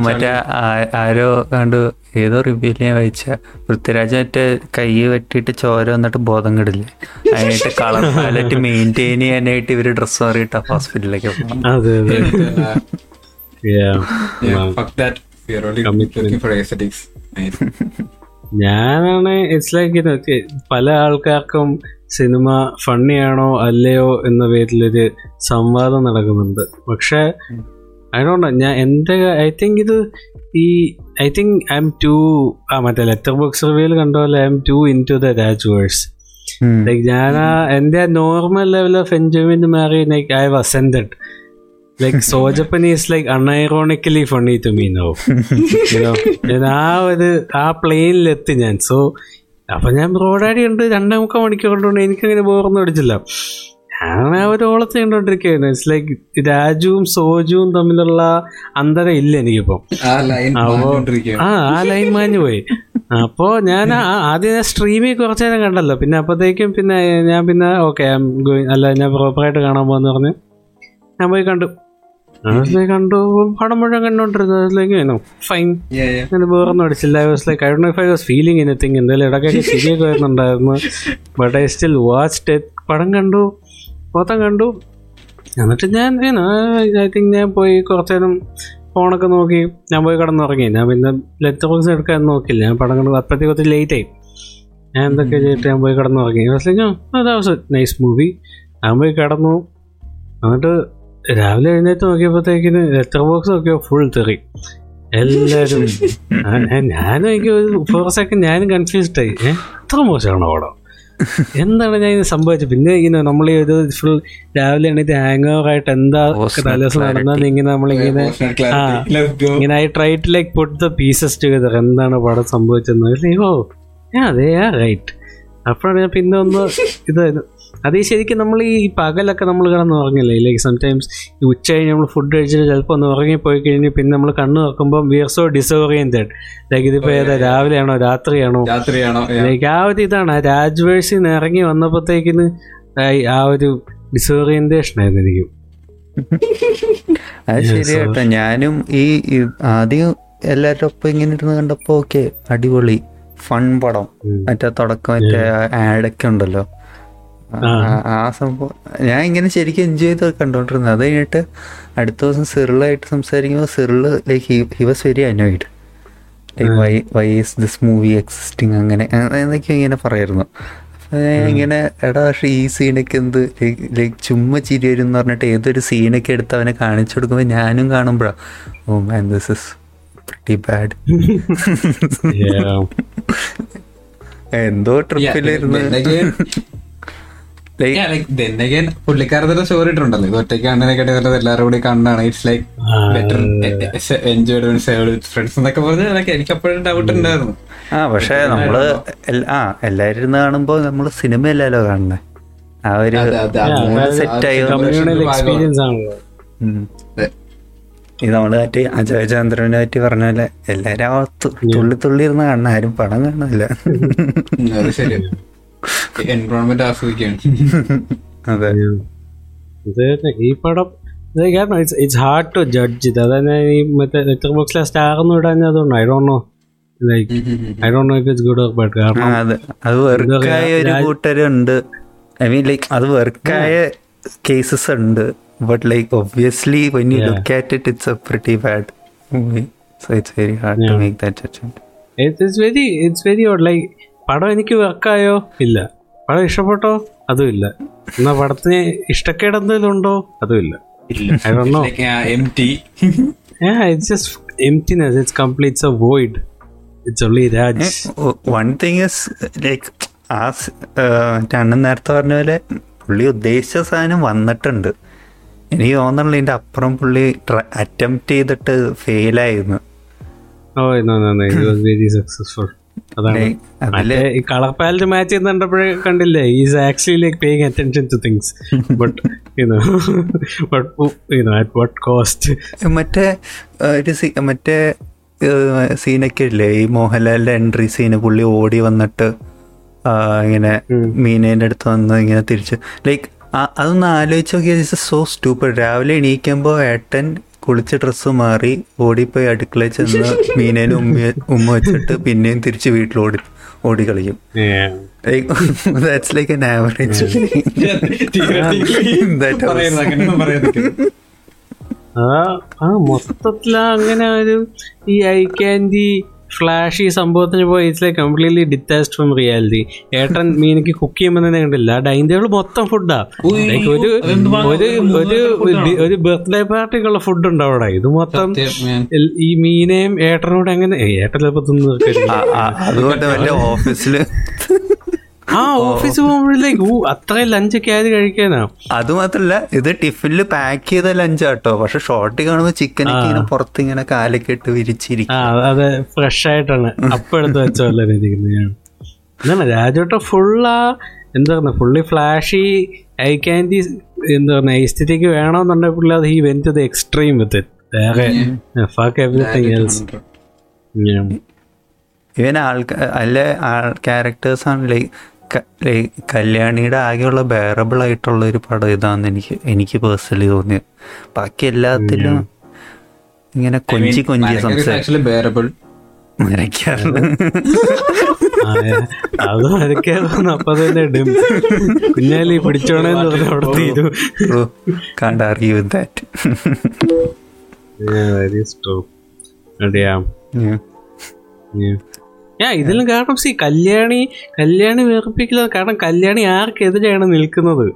മറ്റേ ആരോ കണ്ടു ഏതോ റിവ്യൂൽ ഞാൻ വായിച്ച. പൃഥ്വിരാജ് മറ്റേ കൈ വെട്ടിയിട്ട് ചോര വന്നിട്ട് ബോധം കിടില്ലേ? അതിനായിട്ട് കളർ പാലറ്റ് മെയിന്റെയിൻ ചെയ്യാനായിട്ട് ഇവർ ഡ്രസ്സ് മാറിയിട്ട് ഹോസ്പിറ്റലിലേക്ക് പോകണം അതെ അതെ Yeah. fuck that. We are only only Commitment. Looking for aesthetics ഞാനാണ് ഇറ്റ്സ് ലൈക്ക് പല ആൾക്കാർക്കും സിനിമ ഫണ്ണിയാണോ അല്ലയോ എന്ന പേരിലൊരു സംവാദം നടക്കുന്നുണ്ട് പക്ഷെ ഡോണ്ട് ഞാൻ എന്റെ ഐ തിങ്ക് ഇത് ഈ I think I'm to ആ മറ്റേ ലെറ്റർ ബോക്സ് റിവ്യൂൽ കണ്ട പോലെ I'm to in to ദ രാജുവേഴ്സ് ഉം. ലൈക്ക് ഞാൻ ആ എന്റെ നോർമൽ ലെവൽ ഓഫ് എൻജോയ്മെന്റ് മാറി like I have ascended like Sojappan is like unironically funny to me no ഞാൻ ആ ഒരു ആ പ്ലെയിനിലെത്തി ഞാൻ. സോ അപ്പൊ ഞാൻ റോഡാടി ഉണ്ട് രണ്ടേ മുക്കാൽ മണിക്കൂർ കൊണ്ടുകൊണ്ട് എനിക്കങ്ങനെ ബോറൊന്നും അടിച്ചില്ല. ഞാൻ ആ ഒരു ഓളത്തെ കണ്ടോണ്ടിരിക്കുകയായിരുന്നു ഇറ്റ്സ് ലൈക്ക് രാജുവും സോജുവും തമ്മിലുള്ള അന്തരം ഇല്ല എനിക്കിപ്പം. ആ ആ ലൈൻ മാഞ്ഞു പോയി. അപ്പോ ഞാൻ ആദ്യം ഞാൻ സ്ട്രീമിൽ കുറച്ച് നേരം കണ്ടല്ലോ. പിന്നെ അപ്പത്തേക്കും പിന്നെ ഞാൻ പിന്നെ ഓക്കെ അല്ല ഞാൻ പ്രോപ്പറായിട്ട് കാണാൻ പോകാന്ന് പറഞ്ഞ് ഞാൻ പോയി കണ്ടു. കണ്ടു പടം മുഴുവൻ ഫൈൻ വേറൊന്നും അടിച്ചില്ല. I was like I do if I was feeling anything എന്തായാലും ഇടയ്ക്കൊക്കെ ശരിയൊക്കെ വരുന്നുണ്ടായിരുന്നു. ബട്ട് ഐ സ്റ്റിൽ വാച്ച് പടം കണ്ടു. മൊത്തം കണ്ടു. എന്നിട്ട് ഞാൻ ഐ തിങ്ക് ഞാൻ പോയി കുറച്ചേരം ഫോണൊക്കെ നോക്കി. ഞാൻ പോയി കിടന്നുറങ്ങി. ഞാൻ പിന്നെ ലെറ്റർ ബോക്സ് എടുക്കാൻ നോക്കില്ല. ഞാൻ പടം കണ്ടു അപ്പോഴത്തേക്ക് കുറച്ച് ലേറ്റ് ആയി. ഞാൻ എന്തൊക്കെ ചെയ്തിട്ട് ഞാൻ പോയി കിടന്നുറങ്ങി. നൈസ് മൂവി ഞാൻ പോയി കടന്നു. എന്നിട്ട് രാവിലെ എഴുന്നേറ്റ് നോക്കിയപ്പോഴത്തേക്കിന് ലെറ്റർ ബോക്സ് നോക്കിയോ ഫുൾ തെറി. എല്ലാരും ഞാനും എനിക്ക് ഒരു ഫോർ സെക്കൻഡ് ഞാനും കൺഫ്യൂസ്ഡ് ആയി. എത്ര മോശമാണ് പടം എന്താണ് ഞാൻ ഇത് സംഭവിച്ചത്? പിന്നെ ഇങ്ങനെ നമ്മൾ ഇത് ഒരു ഫുൾ രാവിലെ എണീറ്റ് ഹാങ് ഓവർ ആയിട്ട് എന്താ തലേസം തലേദിവസം. നടന്നത് ഇങ്ങനെ നമ്മളിങ്ങനെ. ആ. ഇങ്ങനെ I try to like put the pieces together എന്താണ് പടം സംഭവിച്ചത് ഓ അതെ ആ റൈറ്റ് അപ്പോഴാണ് ഞാൻ പിന്നെ ഒന്ന് ഇത് അത് ശരിക്കും നമ്മൾ ഈ പകലൊക്കെ നമ്മൾ കിടന്ന് ഉറങ്ങില്ലേ ലൈക്ക് സംടൈംസ് ഈ ഉച്ച കഴിഞ്ഞ് നമ്മൾ ഫുഡ് കഴിച്ചിട്ട് ചിലപ്പോൾ ഒന്ന് ഉറങ്ങിപ്പോയി കഴിഞ്ഞ് പിന്നെ നമ്മൾ കണ്ണ് നോക്കുമ്പോൾ we are so disoriented like ഇതിപ്പോൾ ഏതാ രാവിലെയാണോ രാത്രിയാണോ? രാത്രിയാണോ. ലൈക്ക് ആ ഒരു ഇതാണ്. ആ രാജ്വേഴ്സിൽ നിന്ന് ഇറങ്ങി വന്നപ്പോഴത്തേക്കിന് ആ- ഒരു ഡിസോറിയന്റേഷൻ ആയിരുന്നു എനിക്ക്. അത് ശരിയാട്ടോ ഞാനും ഈ ഈ ആദ്യം എല്ലാവരുടെ ഒപ്പം ഇങ്ങനെ ഇരുന്ന് കണ്ടപ്പോ ഓക്കെ അടിപൊളി ഫൺ പടം. മറ്റേ തുടക്കം മറ്റേ ആഡൊക്കെ ഉണ്ടല്ലോ. ആ- സംഭവം. ഞാൻ ഇങ്ങനെ ശരിക്കും എൻജോയ് ചെയ്ത് കണ്ടോണ്ടിരുന്നത്. അത് കഴിഞ്ഞിട്ട് അടുത്ത ദിവസം സിറിളായിട്ട് സംസാരിക്കുമ്പോൾ Cyril like he was very annoyed like why why is this movie existing അങ്ങനെ എന്നൊക്കെ ഇങ്ങനെ പറയായിരുന്നു. ഇങ്ങനെ എടാ പക്ഷേ ഈ സീനൊക്കെ എന്ത് ലൈക്ക് ചുമ്മാ ചിരി വരും എന്ന് പറഞ്ഞിട്ട് ഏതൊരു സീനൊക്കെ എടുത്ത് അവനെ കാണിച്ചു കൊടുക്കുമ്പോൾ ഞാനും കാണുമ്പോഴാണ് ഓ man this is pretty bad Yeah. like then again story ഇട്ടുണ്ടല്ലോ ഇത് ഒറ്റയ്ക്ക് കണ്ണനൊക്കെ എല്ലാവരും കൂടി കണ്ണാണ് it's like better enjoyed friends എന്നൊക്കെ പറഞ്ഞ് like എനിക്ക് അപ്പോഴും ഡൗട്ട് ഉണ്ടായിരുന്നു. ആ പക്ഷെ നമ്മൾ ആ എല്ലാരും ഇരുന്ന് കാണുമ്പോ നമ്മൾ സിനിമ അല്ലല്ലോ കാണുന്നത് ആ ഒരു സെറ്റ് ആയി. ഇത് നമ്മൾ മറ്റേ അജയ് ചന്ദ്രനെ പറ്റി പറഞ്ഞ പോലെ എല്ലാരും തുള്ളി തുള്ളി ഇരുന്ന് കാണുന്ന ആരും പടം കാണുന്നില്ല. എൻവയോൺമെന്റ് ആസ്വദിക്കുകയാണ്. അതെ. ഈ പടം കാരണം it's it's hard to judge ഇത്. അതായത് ഈ മറ്റേ ലെറ്റർ ബോക്സിലെ സ്റ്റാർ ഒന്നും ഇടാൻ അതുകൊണ്ട് I don't know like I don't know if it's good or bad കാരണം അത്. വർക്കായ ഒരു കൂട്ടരുണ്ട്. ഐ മീൻ ലൈക്ക് അത് വർക്കായ കേസസ് ഉണ്ട്. But like obviously when you look at it it's a pretty bad movie so it's very hard to make that judgement it's very it's very like പടം എനിക്ക് വർക്കായോ ഇല്ല. പടം ഇഷ്ടപ്പെട്ടോ? അതും ഇല്ല. എന്നാ പടത്തിന് ഇഷ്ടക്കേട് എന്തെങ്കിലും ഉണ്ടോ? അതും ഇല്ല. emptiness. It's complete. It's a void. It's only Raj. One thing is like ആ സ്- ഏഹ് നേരത്തെ പറഞ്ഞ പോലെ പുള്ളി ഉദ്ദേശിച്ച സാധനം വന്നിട്ടുണ്ട്. എനിക്ക് തോന്നുന്നില്ല ഇതിന്റെ അപ്പുറം പുള്ളി അറ്റംപ്റ്റ് ചെയ്തിട്ട് ഫെയിലായിരുന്നു no no no it was very successful. അതാണ്. മറ്റേ ഈ കളർ പാലറ്റ് മാച്ച് ചെയ്ത് കണ്ടപ്പോഴേ കണ്ടില്ലേ is actually like paying attention to things but but cost മറ്റേ ഒരു മറ്റേ സീനൊക്കെ ഇല്ലേ? ഈ മോഹൻലാലിന്റെ എൻട്രി സീന് പുള്ളി ഓടി വന്നിട്ട് ഇങ്ങനെ മീനേന്റെ അടുത്ത് വന്ന് ഇങ്ങനെ തിരിച്ച്. ലൈക്ക് അതൊന്ന് ആലോചിച്ച് നോക്കിയാൽ സോ സ്റ്റൂപ്പർ രാവിലെ എണീക്കുമ്പോൾ ഏട്ടൻ കുളിച്ച് ഡ്രസ്സ് മാറി ഓടിപ്പോയി അടുക്കളയിൽ ചെന്ന് മീനേനെ ഉമ്മ ഉമ്മ വെച്ചിട്ട് പിന്നെയും തിരിച്ച് വീട്ടിൽ ഓടി ഓടി കളിക്കും ദാറ്റ്സ് ലൈക്ക് എൻ ആവറേജ് ആ അങ്ങനെ ഒരു ഈ ഐ ക്യാൻഡി ഫ്ലാഷ് ഈ സംഭവത്തിന് പോയി it's like completely detached from reality ഏട്ടൻ മീനക്ക് കുക്ക് ചെയ്യുമ്പോൾ തന്നെ കണ്ടില്ല ഡൈനിങ് ടേബിൾ മൊത്തം ഫുഡാ ലൈക്ക് ഒരു ഒരു ഒരു ഒരു- ബർത്ത്ഡേ പാർട്ടിക്കുള്ള ഫുഡ് ഉണ്ട് അവിടെ. ഇത് മൊത്തം ഈ മീനെയും ഏട്ടനോട് എങ്ങനെ ഏട്ടൻ ചിലപ്പോ തിന്നു. ആ ഓഫീസ് പോകുമ്പോഴേക്ക് ഊ അത്രയും ലഞ്ചൊക്കെ ആയത് കഴിക്കാനാ. അത് മാത്രല്ല ഇത് ടിഫിനിൽ പാക്ക് ചെയ്ത ലഞ്ചാട്ടോ പക്ഷെ ഷോർട്ട് കാണുമ്പോ ചിക്കൻ ഇങ്ങനെ പുറത്ത് ഇങ്ങനെ കാലൊക്കെ ഇട്ട് വിരിച്ചിരിക്കും. ആ അത് ഫ്രഷ് ആയിട്ടാണ് അപ്പൊ എടുത്ത് വെച്ച പോലെ ഞാൻ. എന്താണ് രാജോട്ട ഫുള്ളാ എന്താ പറയുക ഫുള്ളി ഫ്ലാഷി ഐ ക്യാൻഡി എന്താ പറയുക ഐസ്റ്റിക്ക് വേണമെന്നുണ്ടെങ്കിൽ പുള്ളി അത് ഈ went to the extreme with വേറെ ഫാക്ക് എവറിത്തിങ് എൽസ് ഇവൻ ആൾക്കാർ അല്ല ആൾ ക്യാരക്ടേഴ്സ് ആണ് ലൈക്ക് കല്യാണിയുടെ ആകെയുള്ള ബെയറബിൾ ആയിട്ടുള്ള ഒരു പടം ഇതാന്ന് എനിക്ക് എനിക്ക് പേഴ്സണലി തോന്നിയത് ബാക്കി എല്ലാത്തിലും ഇങ്ങനെ കൊഞ്ചി കൊഞ്ചി സംസാരിക്കും അത് അപ്പൊ തന്നെ ഇടും. കുഞ്ഞാലി പിടിച്ചോണെന്ന് പറഞ്ഞ അവിടെ തീരും. കാണ്ട് അറിയൂ ദാറ്റ് വെരി ഞാൻ ഇതിലും കാരണം സി കല്യാണി കല്യാണി വേർപ്പിക്കില്ല കാരണം കല്യാണി ആർക്കെതിരെയാണ് നിൽക്കുന്നത്?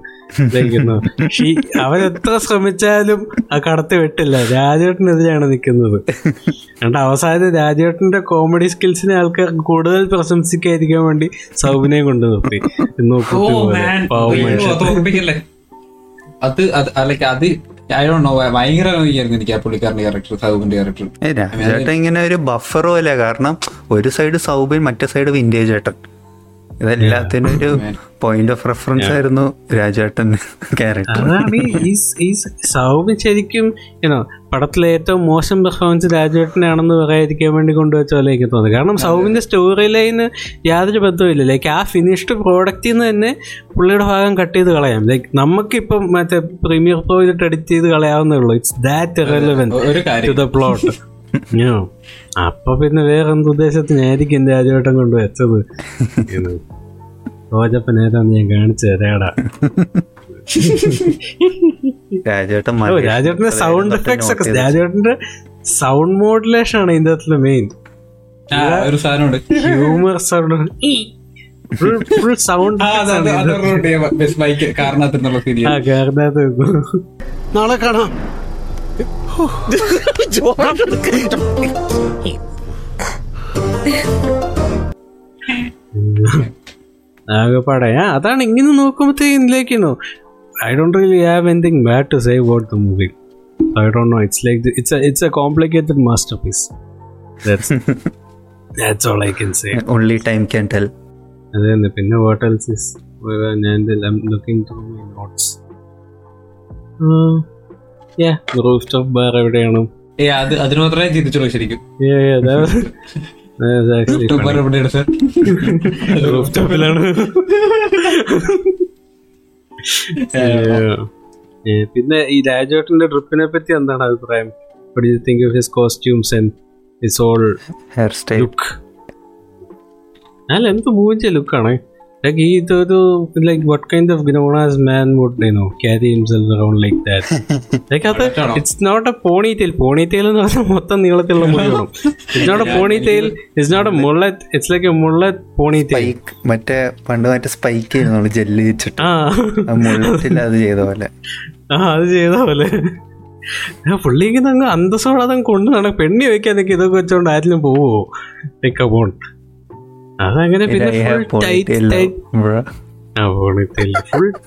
അവൻ എത്ര ശ്രമിച്ചാലും ആ കടത്തി വിട്ടില്ല. രാജേട്ടനെതിരെയാണ് നിൽക്കുന്നത്. എന്നിട്ട് അവസാനം രാജേട്ടന്റെ കോമഡി സ്കിൽസിനെ ആൾക്കാർ കൂടുതൽ പ്രശംസിക്കാതിരിക്കാൻ വേണ്ടി സൗബിനെ കൊണ്ട് നിർത്തി. നോക്കൂ അത് അത് ഭയങ്കര രാജേട്ടൻ ഇങ്ങനെ ഒരു ബഫർ പോലെ കാരണം ഒരു സൈഡ് സൗബിൻ മറ്റേ സൈഡ് വിന്റേജ് ഏട്ടൻ. ഇതെല്ലാത്തിനും ഒരു പോയിന്റ് ഓഫ് റെഫറൻസ് ആയിരുന്നു രാജേട്ടൻ ക്യാരക്ടർ സൗമ്യ ശരിക്കും പടത്തിലെ ഏറ്റവും മോശം പെർഫോമൻസ് രാജേട്ടനാണെന്ന് പറയാതിരിക്കാൻ വേണ്ടി കൊണ്ടുവച്ച പോലെ എനിക്ക് തോന്നുന്നു കാരണം സൗമിന്റെ സ്റ്റോറി ലൈന് യാതൊരു ബന്ധവുമില്ല. ലൈക്ക് ആ ഫിനിഷ്ഡ് പ്രോഡക്റ്റിൽ നിന്ന് തന്നെ പുള്ളിയുടെ ഭാഗം കട്ട് ചെയ്ത് കളയാം. ലൈക്ക് നമുക്കിപ്പം മറ്റേ പ്രീമിയർ പ്രോയിലിട്ട് എഡിറ്റ് ചെയ്ത് കളയാവുന്നേ ഉള്ളൂ. It's that relevant to the plot അപ്പൊ പിന്നെ വേറെ എന്ത് ഉദ്ദേശത്തിനായിരിക്കും രാജുവേട്ടൻ കൊണ്ട് വെച്ചത്. റോജപ്പൻ ഏതാന്ന് ഞാൻ കാണിച്ചു തരാടാ. രാജേട്ടൻ രാജേട്ടന്റെ സൗണ്ട് എഫക്ട്സ് ഒക്കെ രാജേട്ടന്റെ സൗണ്ട് മോഡുലേഷൻ ആണ് ഇതിന്റെ അകത്തുള്ള മെയിൻ ആ, ഒരു സാധനമുണ്ട്. ഹ്യൂമർ സൗണ്ട് ഫുൾ സൗണ്ട് കാരണത്ത് നാളെ കാണാം. ആകെപ്പാടെ. ആ അതാണ് ഇങ്ങനെ നോക്കുമ്പോഴത്തേക്കും ഇതിലേക്കുന്നു I don't really have എനിങ് bad to say about the movie I don't know it's like it's it's a complicated masterpiece that's all I can say only time can tell. അത് തന്നെ പിന്നെ വാട്ട് എൽസ് ഇസ് ഞാൻ looking through my notes yeah roof bar എവിടെയാണ്? അത് അതിന് മാത്രമേ ചിന്തിച്ചുള്ളൂ ശരിക്കും. Yeah, yeah, that was, that was actually Super എവിടെയാണ് സർ റൂഫ് പിന്നെ ഈ രാജോട്ടിന്റെ ട്രിപ്പിനെ പറ്റി എന്താണ് അഭിപ്രായം? Think of his costumes and his all hairstyle look അല്ല എന്ത് മൂവിച്ച ലുക്കാണ് ഇതൊരു like what kind of ഗ്നോണാസ് man would you know carry himself around like that like അത് Correct ആണോ? It's not a ponytail ponytail എന്ന് പറഞ്ഞാൽ മൊത്തം നീളത്തിലുള്ള മുടിയാണ് not a ponytail it's not a mullet it's like a mullet ponytail spike മറ്റേ പണ്ട് മറ്റേ സ്പൈക്ക് ചെയ്യുന്നു നമ്മൾ ജെല്ല് വെച്ചിട്ട്. ആ. മുള്ളത്തിൽ അത് ചെയ്ത പോലെ. ആ അത് ചെയ്ത പോലെ. പുള്ളിക്ക് അങ്ങ് അന്തസ്സോടെ അതങ്ങ് കൊണ്ടു നടക്കും പെണ്ണി വെക്കാൻ നിൽക്കി ഇതൊക്കെ വെച്ചോണ്ട് ആരിലും പോവോ? ലൈക്ക് അബോൺ അതങ്ങനെ പിന്നെ ഫുൾ ടൈറ്റ്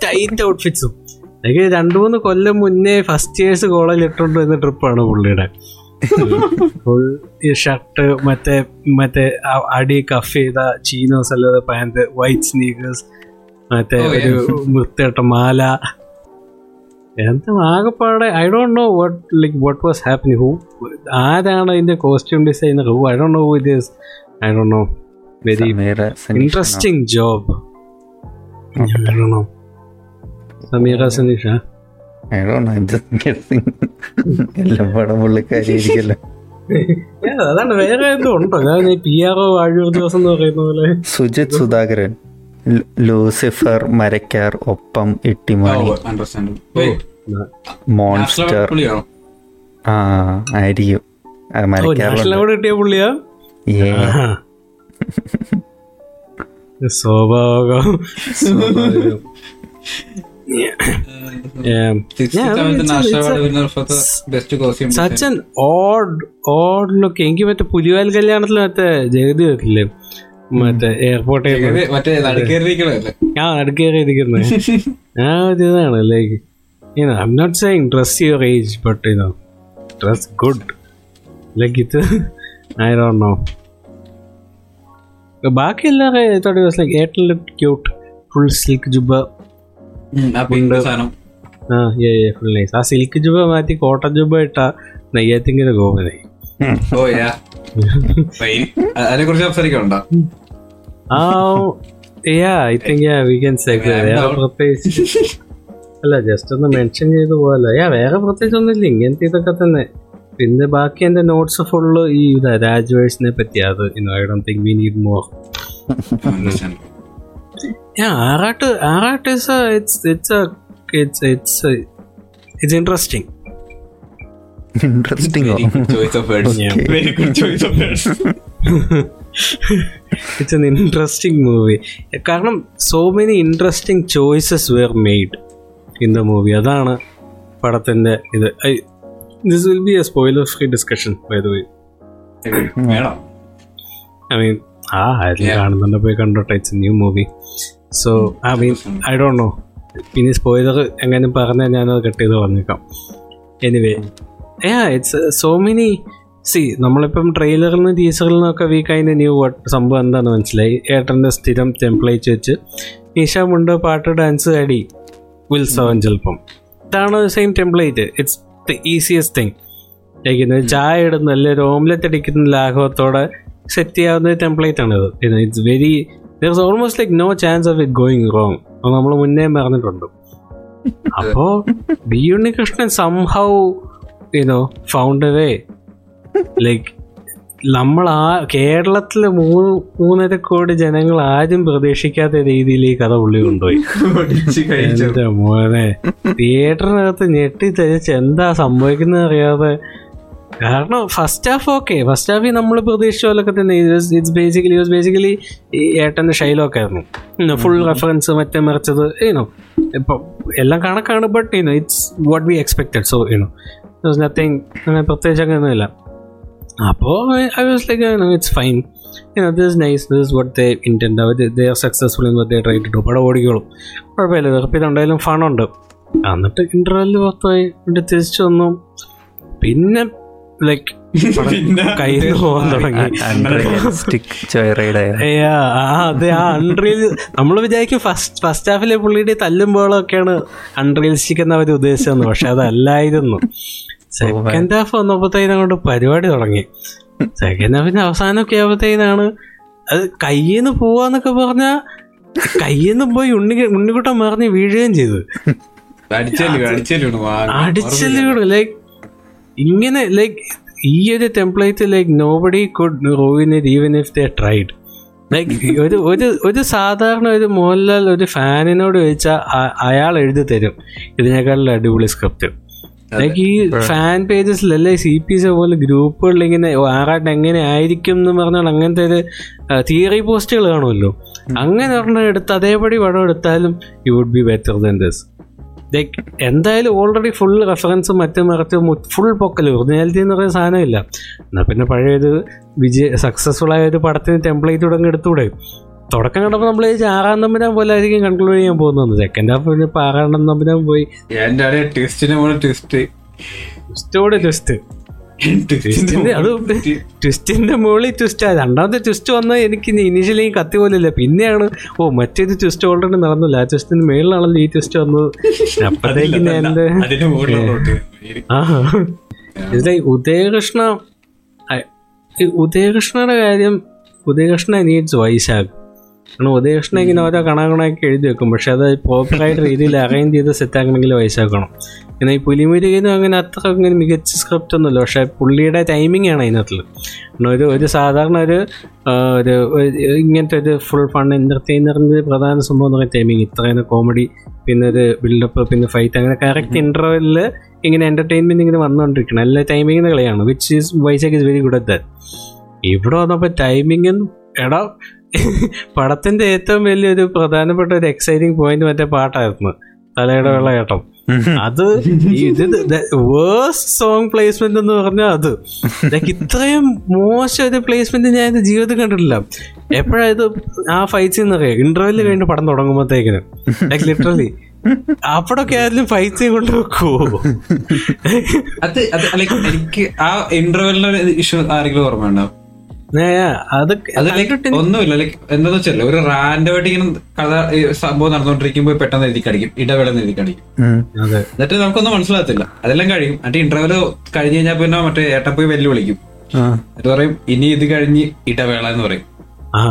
ടൈറ്റ് ഔട്ട്ഫിറ്റ്സും എനിക്ക് രണ്ടു മൂന്ന് കൊല്ലം മുന്നേ ഫസ്റ്റ് ഇയേഴ്സ് കോളേജിൽ ഇട്ടോണ്ട് വന്ന ട്രിപ്പാണ് പുള്ളിയുടെ. ഫുൾ ഈ ഷർട്ട് മറ്റേ മറ്റേ അടി കഫ് ചെയ്ത ചീനോസ് അല്ലാതെ പാന്റ് വൈറ്റ് സ്നീക്കേഴ്സ് മറ്റേ Oh, ഒരു വൃത്തിയിട്ട മാല. എന്താ ആകെപ്പാടെ I don't know what like what was happening who ആരാണ് അതിന്റെ costume designer who I don't know who it is I don't know very interesting job interesting job. I Sameera Saneesh I don't know, I'm just guessing. എല്ലാം പടം പുള്ളിക്കാരിയായിരിക്കല്ലോ അതാണ് വേറെ എന്തോ ഉണ്ടോ ഞാൻ P R O ദിവസം എന്ന് പറയുന്ന പോലെ സുജിത് സുധാകരൻ ലൂസിഫർ മരക്കാർ ഒപ്പം ഇട്ടിമണി അണ്ടർസ്റ്റാൻഡ് മോൺസ്റ്റർ ആ ആയിരിക്കും മരക്കാറിലുണ്ട് കിട്ടിയ പുള്ളിയാ ഏ ആഹാ. സ്വാഭാവികം സ്വാഭാവികം. Yeah. Yeah, I mean, it's a- it's a- best costume such an odd odd look എനിക്ക് മറ്റേ പുലിവാൽ കല്യാണത്തിൽ മറ്റേ ജഗതി വരില്ലേ മറ്റേ എയർപോർട്ടിൽ ആ നടുക്കേറിയിരിക്കണല്ലേ ഞാൻ ആ ഒരു ഇതാണ് like I am not saying dress your age but dress good like ഇത് ഐ ഡോണ്ട് നോ ബാക്കി എല്ലാവരും ലൈക്ക് ഏറ്റവും ക്യൂട്ട് ഫുൾ സിൽക്ക് ജുബ ഫുൾ നൈസ് ആ സിൽക്ക് ജുബ മാറ്റി കോട്ടൺ ജുബ ഇട്ട നെയ്യാത്തിങ്ങനെ ഗോപനായി ഓ യാ അതിനെ കുറിച്ച് സംസാരിക്കണ്ട ആ yeah I think yeah we can say. പ്രത്യേകിച്ച് അല്ല ജസ്റ്റ് ഒന്ന് മെൻഷൻ ചെയ്ത് പോകാലോ യാ വേറെ പ്രത്യേകിച്ച് ഒന്നുമില്ല. ഇങ്ങനത്തെ ഇതൊക്കെ തന്നെ. പിന്നെ ബാക്കി എന്റെ നോട്ട്സ് ഫുള്ള് ഈ ഇതാ രാജുവേഴ്സിനെ പറ്റി അത് I don't think we need more Aarattu Aarattu is it's it's it's it's it's interesting interesting choice of words. Very good choice of words. It's an interesting movie കാരണം so many interesting choices were made in the movie അതാണ് പടത്തിന്റെ ഇത്. This will be a spoiler free discussion by the way വേണം. I mean ആ ആരും Yeah. കാണുന്നുണ്ട് പോയി കണ്ടോട്ടെ. It's new movie so I mean I don't know പിന്നെ സ്പോയിലർ എങ്ങനെ പറഞ്ഞാൽ ഞാനത് കട്ട് ചെയ്ത് പറഞ്ഞേക്കാം. Anyway yeah it's uh, so many see നമ്മളിപ്പം ട്രെയിലറിൽ നിന്ന് ടീച്ചറിൽ നിന്നൊക്കെ വീക്ക് അതിന്റെ ന്യൂ സംഭവം എന്താന്ന് മനസ്സിലായി? ഏട്ടന്റെ സ്ഥിരം ടെംപ്ലേറ്റ് വെച്ച് ഈശ മുണ്ട് പാട്ട് ഡാൻസ് അടി ഉത്സവം ചിലപ്പം ഇതാണ് same template it's the easiest thing കഴിക്കുന്നത് ചായ ഇടുന്ന അല്ലെങ്കിൽ ഓംലെറ്റ് അടിക്കുന്ന ലാഘവത്തോടെ സെറ്റ് ചെയ്യാവുന്ന ഒരു ടെംപ്ലേറ്റ് ആണ് ഇത്. It's very there is almost like no chance of it going wrong നമ്മൾ മുന്നേ പറഞ്ഞിട്ടുണ്ട്. അപ്പോ B Unnikrishnan somehow you know found way like നമ്മൾ ആ കേരളത്തിലെ മൂന്ന് മൂന്നര കോടി ജനങ്ങൾ ആരും പ്രതീക്ഷിക്കാത്ത രീതിയിൽ ഈ കഥ ഉള്ളി കൊണ്ടുപോയി. എന്റെ മോനെ തിയേറ്ററിനകത്ത് ഞെട്ടി തരിച്ച് എന്താ സംഭവിക്കുന്നത് അറിയാതെ. കാരണം ഫസ്റ്റ് ഹാഫ് ഓക്കെ ഫസ്റ്റ് ഹാഫിൽ നമ്മൾ പ്രതീക്ഷിച്ച പോലൊക്കെ തന്നെ ഇറ്റ്സ് ബേസിക്കലി വാസ് ബേസിക്കലി ഈ ഏട്ടന്റെ ഷൈലൊക്കെ ആയിരുന്നു. ഫുൾ റെഫറൻസ് മറ്റേ മറിച്ചത് ഏനോ ഇപ്പം എല്ലാം കണക്കാണ് but you know it's what be expected so you know nothing അങ്ങനെ പ്രത്യേകിച്ച് അങ്ങനെയൊന്നുമില്ല. അപ്പോൾ I was like it's fine this nice this what they intend our they are successful in they try to do പടം ഓടിക്കോളും. കുഴപ്പമില്ല വെറുപ്പിൽ ഇതുണ്ടായാലും ഫണുണ്ട് എന്നിട്ട് ഇന്റർവെല്ലിൽ പുറത്തായി എന്നിട്ട് തിരിച്ചു വന്നു. പിന്നെ ലൈക്ക് കയ്യിൽ പോകാൻ തുടങ്ങി. അതെ ആ അൺറിയൽ നമ്മൾ വിചാരിക്കും ഫസ്റ്റ് ഫസ്റ്റ് ഹാഫിലെ പുള്ളിയുടെ തല്ലുമ്പോഴൊക്കെയാണ് അൺറിയലിസ്റ്റിക് എന്ന് അവർ ഉദ്ദേശിച്ചതെന്ന്. പക്ഷെ അതല്ലായിരുന്നു. സെക്കൻഡ് ഹാഫ് വന്നപ്പോഴത്തേനും കൊണ്ട് പരിപാടി തുടങ്ങി. സെക്കൻഡ് ഹാഫിന്റെ അവസാനമൊക്കെ ആകുമ്പോഴത്തേനാണ് അത് കയ്യിൽ നിന്ന് പോവാന്നൊക്കെ പറഞ്ഞാൽ കയ്യിൽ നിന്ന് പോയി ഉണ്ണി ഉണ്ണിക്കുട്ടം മറിഞ്ഞ് വീഴുകയും ചെയ്തു. അടിച്ചല്ലോ അടിച്ചല്ലോ അടിച്ചല്ലോ ലൈക്ക് ഇങ്ങനെ ലൈക്ക് ഈ ഒരു template like nobody could ruin it even if they tried like ഒരു ഒരു ഒരു സാധാരണ ഒരു മോഹൻലാൽ ഒരു ഫാനിനോട് ചോദിച്ചാൽ അയാൾ എഴുതി തരും. ഇതിനേക്കാളും അടിപൊളി സ്ക്രിപ്റ്റ് ഈ ഫാൻ പേജസിലല്ലേ സി പി സി പോലെ ഗ്രൂപ്പുകളിൽ ഇങ്ങനെ ആറാട്ട് എങ്ങനെ ആയിരിക്കും എന്ന് പറഞ്ഞാൽ അങ്ങനത്തെ ഒരു തിയറി പോസ്റ്റുകൾ കാണുമല്ലോ. അങ്ങനെ ഒരെണ്ണം എടുത്ത് അതേപടി പടം എടുത്താലും you would be better than this like എന്തായാലും ഓൾറെഡി ഫുൾ റെഫറൻസും മറ്റും മറിച്ചും ഫുൾ പൊക്കൽ ഒറിജിനാലിറ്റി എന്ന് പറയുന്ന സാധനമില്ല. എന്നാൽ പിന്നെ പഴയൊരു വിജയ സക്സസ്ഫുൾ ആയ ഒരു പടത്തിന് ടെംപ്ലേറ്റ് തുടങ്ങി എടുത്തൂടെ? തുടക്കം കണ്ടപ്പോൾ നമ്മൾ ആറാം തമ്പുരാൻ പോലെ ആയിരിക്കും കൺക്ലൂഡ് ചെയ്യാൻ പോകുന്നത്. സെക്കൻഡ് ഹാഫ് പിന്നെ ആറാം തമ്പുരാൻ പോയി എന്റെ ട്വിസ്റ്റിന്റെ മോളെ ട്വിസ്റ്റ് ട്വിസ്റ്റോടെ ട്വിസ്റ്റ് ട്വിസ്റ്റിന്റെ അത് ട്വിസ്റ്റിന്റെ മുകളിൽ ട്വിസ്റ്റ് രണ്ടാമത്തെ ട്വിസ്റ്റ് വന്നാൽ എനിക്ക് ഇനീഷ്യലി കത്തി പോലില്ല പിന്നെയാണ് ഓ മറ്റേത് ട്വിസ്റ്റ് ഓൾറെഡി നടന്നില്ല. ആ ട്വിസ്റ്റിന് മേളിലാണല്ലോ ഈ ട്വിസ്റ്റ് വന്നത്. അപ്പോഴത്തേക്ക് എന്റെ ആ. ഇതിലെ ഉദയകൃഷ്ണ ഉദയകൃഷ്ണയുടെ കാര്യം ഉദയകൃഷ്ണ നീഡ്സ് വൈശാഖ്. കാരണം ഉദയകൃഷ്ണൻ ഇങ്ങനെ ഓരോ കണകണയൊക്കെ എഴുതി വെക്കും. പക്ഷെ അത് പ്രോപ്പറായിട്ട് രീതിയിൽ അറേഞ്ച് ചെയ്ത് സെറ്റ് ആക്കണമെങ്കിൽ ആക്കണം എന്നാൽ ഈ പുലിമുരുകനും അങ്ങനെ അത്ര അങ്ങനെ മികച്ച സ്ക്രിപ്റ്റ് ഒന്നുമില്ല. പക്ഷെ പുള്ളിയുടെ ടൈമിംഗ് ആണ് അതിനകത്തിൽ കാരണം ഒരു ഒരു സാധാരണ ഒരു ഒരു ഇങ്ങനത്തെ ഒരു ഫുൾ ഫൺ എന്റർടൈനറിന്റെ പ്രധാന സംഭവം എന്ന് പറയുന്നത് ടൈമിങ് ഇത്രയും കോമഡി പിന്നെ ഒരു ബിൽഡപ്പ് പിന്നെ ഫൈറ്റ് അങ്ങനെ കറക്റ്റ് ഇന്റർവെല്ലിൽ ഇങ്ങനെ എന്റർടൈൻമെന്റ് ഇങ്ങനെ വന്നുകൊണ്ടിരിക്കണം. എല്ലാ ടൈമിങ്ങിന്റെ കളിയാണ് which is Vysakh is very good at that ഇവിടെ വന്നപ്പോൾ ടൈമിങ്ങും എടാ പടത്തിന്റെ ഏറ്റവും വലിയൊരു പ്രധാനപ്പെട്ട ഒരു എക്സൈറ്റിംഗ് പോയിന്റ് മറ്റേ പാട്ടായിരുന്നു. തലയുടെ വെള്ളയേട്ടം അത് ഇത് വേഴ്സ്റ്റ് സോങ് പ്ലേസ്മെന്റ് എന്ന് പറഞ്ഞാൽ അത്. ലൈക്ക് ഇത്രയും മോശം ഒരു പ്ലേസ്മെന്റ് ഞാൻ എന്റെ ജീവിതത്തിൽ കണ്ടിട്ടില്ല. എപ്പോഴായത് ആ ഫൈറ്റ് സീൻ അറിയാം ഇന്റർവെൽ കഴിഞ്ഞ് പടം തുടങ്ങുമ്പോഴത്തേക്കിന് ലൈക്ക് ലിറ്ററലി അപ്പോഴൊക്കെ ആരെങ്കിലും ഫൈറ്റ് സീൻ കൊണ്ട് വെക്കുവോ? അത് അത് ലൈക്ക് എനിക്ക് ആ ഇന്റർവെല്ലിന്റെ ഇഷ്യൂ ആരെങ്കിലും അത് ലൈക്ക് ഒന്നുമില്ല. ലൈക്ക് എന്താന്ന് വെച്ചാൽ ഒരു റാൻഡമായിട്ട് ഇങ്ങനെ കഥ സംഭവം നടന്നുകൊണ്ടിരിക്കുമ്പോൾ പെട്ടെന്ന് എഴുതി കടിക്കും ഇടവേള എഴുതി കടിക്കും എന്നിട്ട് നമുക്കൊന്നും മനസ്സിലാകത്തില്ല. അതെല്ലാം കഴിയും. എന്നിട്ട് ഇന്റർവെൽ കഴിഞ്ഞ് കഴിഞ്ഞാൽ പിന്നെ മറ്റേ ഏട്ടൻ പോയി വെല്ലു വിളിക്കും എന്നിട്ട് പറയും ഇനി ഇത് കഴിഞ്ഞ് ഇടവേള എന്ന് പറയും. ആ.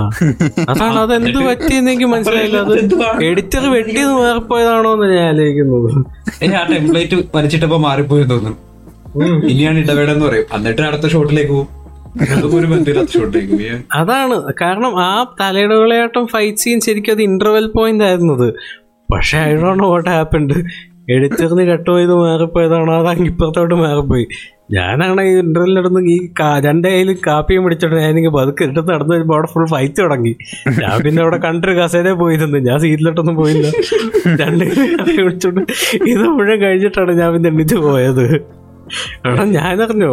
അതാണ് അതെന്ത് പറ്റിയെന്ന് എനിക്ക് മനസ്സിലായില്ല. അത് എഡിറ്റർ വെട്ടിയത് മാറിപ്പോയതാണോ എന്ന് ഞാൻ ആലോചിക്കുന്നത് ആ ടെംപ്ലേറ്റ് വരച്ചിട്ടപ്പോ മാറിപ്പോയെന്ന് തോന്നുന്നു. ഇനിയാണ് ഇടവേള എന്ന് പറയും. എന്നിട്ട് അടുത്ത ഷോട്ടിലേക്ക് പോകും. അതാണ്. കാരണം ആ തലയുടെ വിളയാട്ടം ഫൈറ്റ് സീൻ ശരിക്കും അത് ഇന്റർവെൽ പോയിന്റ് ആയിരുന്നത്. പക്ഷെ ഐ ഡോണ്ട് വാട്ട് ഹാപ്പൻഡ് എഡിറ്ററിന് കട്ടുപോയത് മാറിപ്പോയതാണോ? അത് ഇപ്പുറത്തോട്ട് മാറിപ്പോയി? ഞാനാണ് ഈ ഇന്റർവെൽ നടന്ന് ഈ രണ്ട് കയ്യിലും കാപ്പിയും പിടിച്ചോണ്ട് ഞാൻ എനിക്ക് പതുക്കെ എടുത്ത് നടന്നു വരുമ്പോൾ അവിടെ ഫുൾ ഫൈറ്റ് തുടങ്ങി. ഞാൻ പിന്നെ അവിടെ കണ്ടൊരു കസേരയെ പോയിരുന്നു. ഞാൻ സീറ്റിലോട്ടൊന്നും പോയില്ല. രണ്ട് കാപ്പി പിടിച്ചോണ്ട് ഇത് മുഴുവൻ കഴിഞ്ഞിട്ടാണ് ഞാൻ പിന്നെ എണ്ണിച്ച് പോയത്. എടാ അറിഞ്ഞു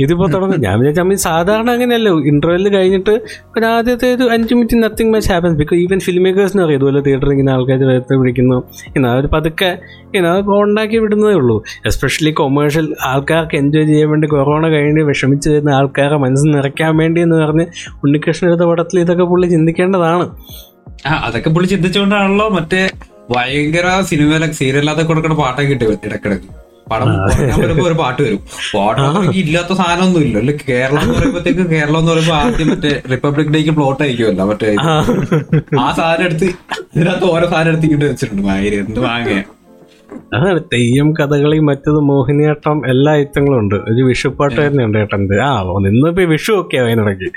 ഇതിപ്പോ തുടങ്ങും. ഞാൻ വിചാരിച്ച അമ്മ സാധാരണ അങ്ങനെയല്ലോ? ഇന്റർവെൽ കഴിഞ്ഞിട്ട് ഒരു ആദ്യത്തെ ഒരു അഞ്ച് minute nothing much happens because even film മേക്കേഴ്സിനും അറിയാം ഇതുപോലെ തിയേറ്ററിൽ ഇങ്ങനെ ആൾക്കാർ വിളിക്കുന്നു ഇങ്ങനെ അവർ പതുക്കെ അത് ഉണ്ടാക്കി വിടുന്നതേ ഉള്ളൂ. എസ്പെഷ്യലി കൊമേഴ്ഷ്യൽ ആൾക്കാർക്ക് എൻജോയ് ചെയ്യാൻ വേണ്ടി കൊറോണ കഴിഞ്ഞ് വിഷമിച്ച് വരുന്ന ആൾക്കാരെ മനസ്സ് നിറയ്ക്കാൻ വേണ്ടി എന്ന് പറഞ്ഞ് ഉണ്ണികൃഷ്ണൻ എടുത്ത പടത്തിൽ ഇതൊക്കെ പുള്ളി ചിന്തിക്കേണ്ടതാണ്. അതൊക്കെ പുള്ളി ചിന്തിച്ചുകൊണ്ടാണല്ലോ മറ്റേ ഭയങ്കര സിനിമയിലൊക്കെ സീരിയലിലൊക്കെ കൊടുക്കുന്ന പാട്ടൊക്കെ കിട്ടി ഇടക്കിടക്ക്. പടം വരുമ്പോ ഒരു പാട്ട് വരും. പാട്ട് ഇല്ലാത്ത സാധനമൊന്നും ഇല്ല അല്ലെ കേരളം എന്ന് പറയുമ്പോഴത്തേക്ക് കേരളം എന്ന് പറയുമ്പോ ആദ്യം മറ്റേ റിപ്പബ്ലിക് ഡേക്ക് പ്ലോട്ട് അയക്കുമല്ലോ മറ്റേ ആ സാധനം എടുത്ത് ഇതിനകത്ത് ഓരോ സാധനം എടുത്ത് ഇങ്ങോട്ട് വെച്ചിട്ടുണ്ട്. എന്ത് വാങ്ങിയ അതാണ് തെയ്യം കഥകളി മറ്റത് മോഹിനിയാട്ടം എല്ലാ ഐറ്റങ്ങളും ഉണ്ട്. ഒരു വിഷുപ്പാട്ട് തന്നെയുണ്ട് ഏട്ടന്റെ. ആ ഇന്നിപ്പോ വിഷു ഒക്കെ അതിനിടയ്ക്ക്.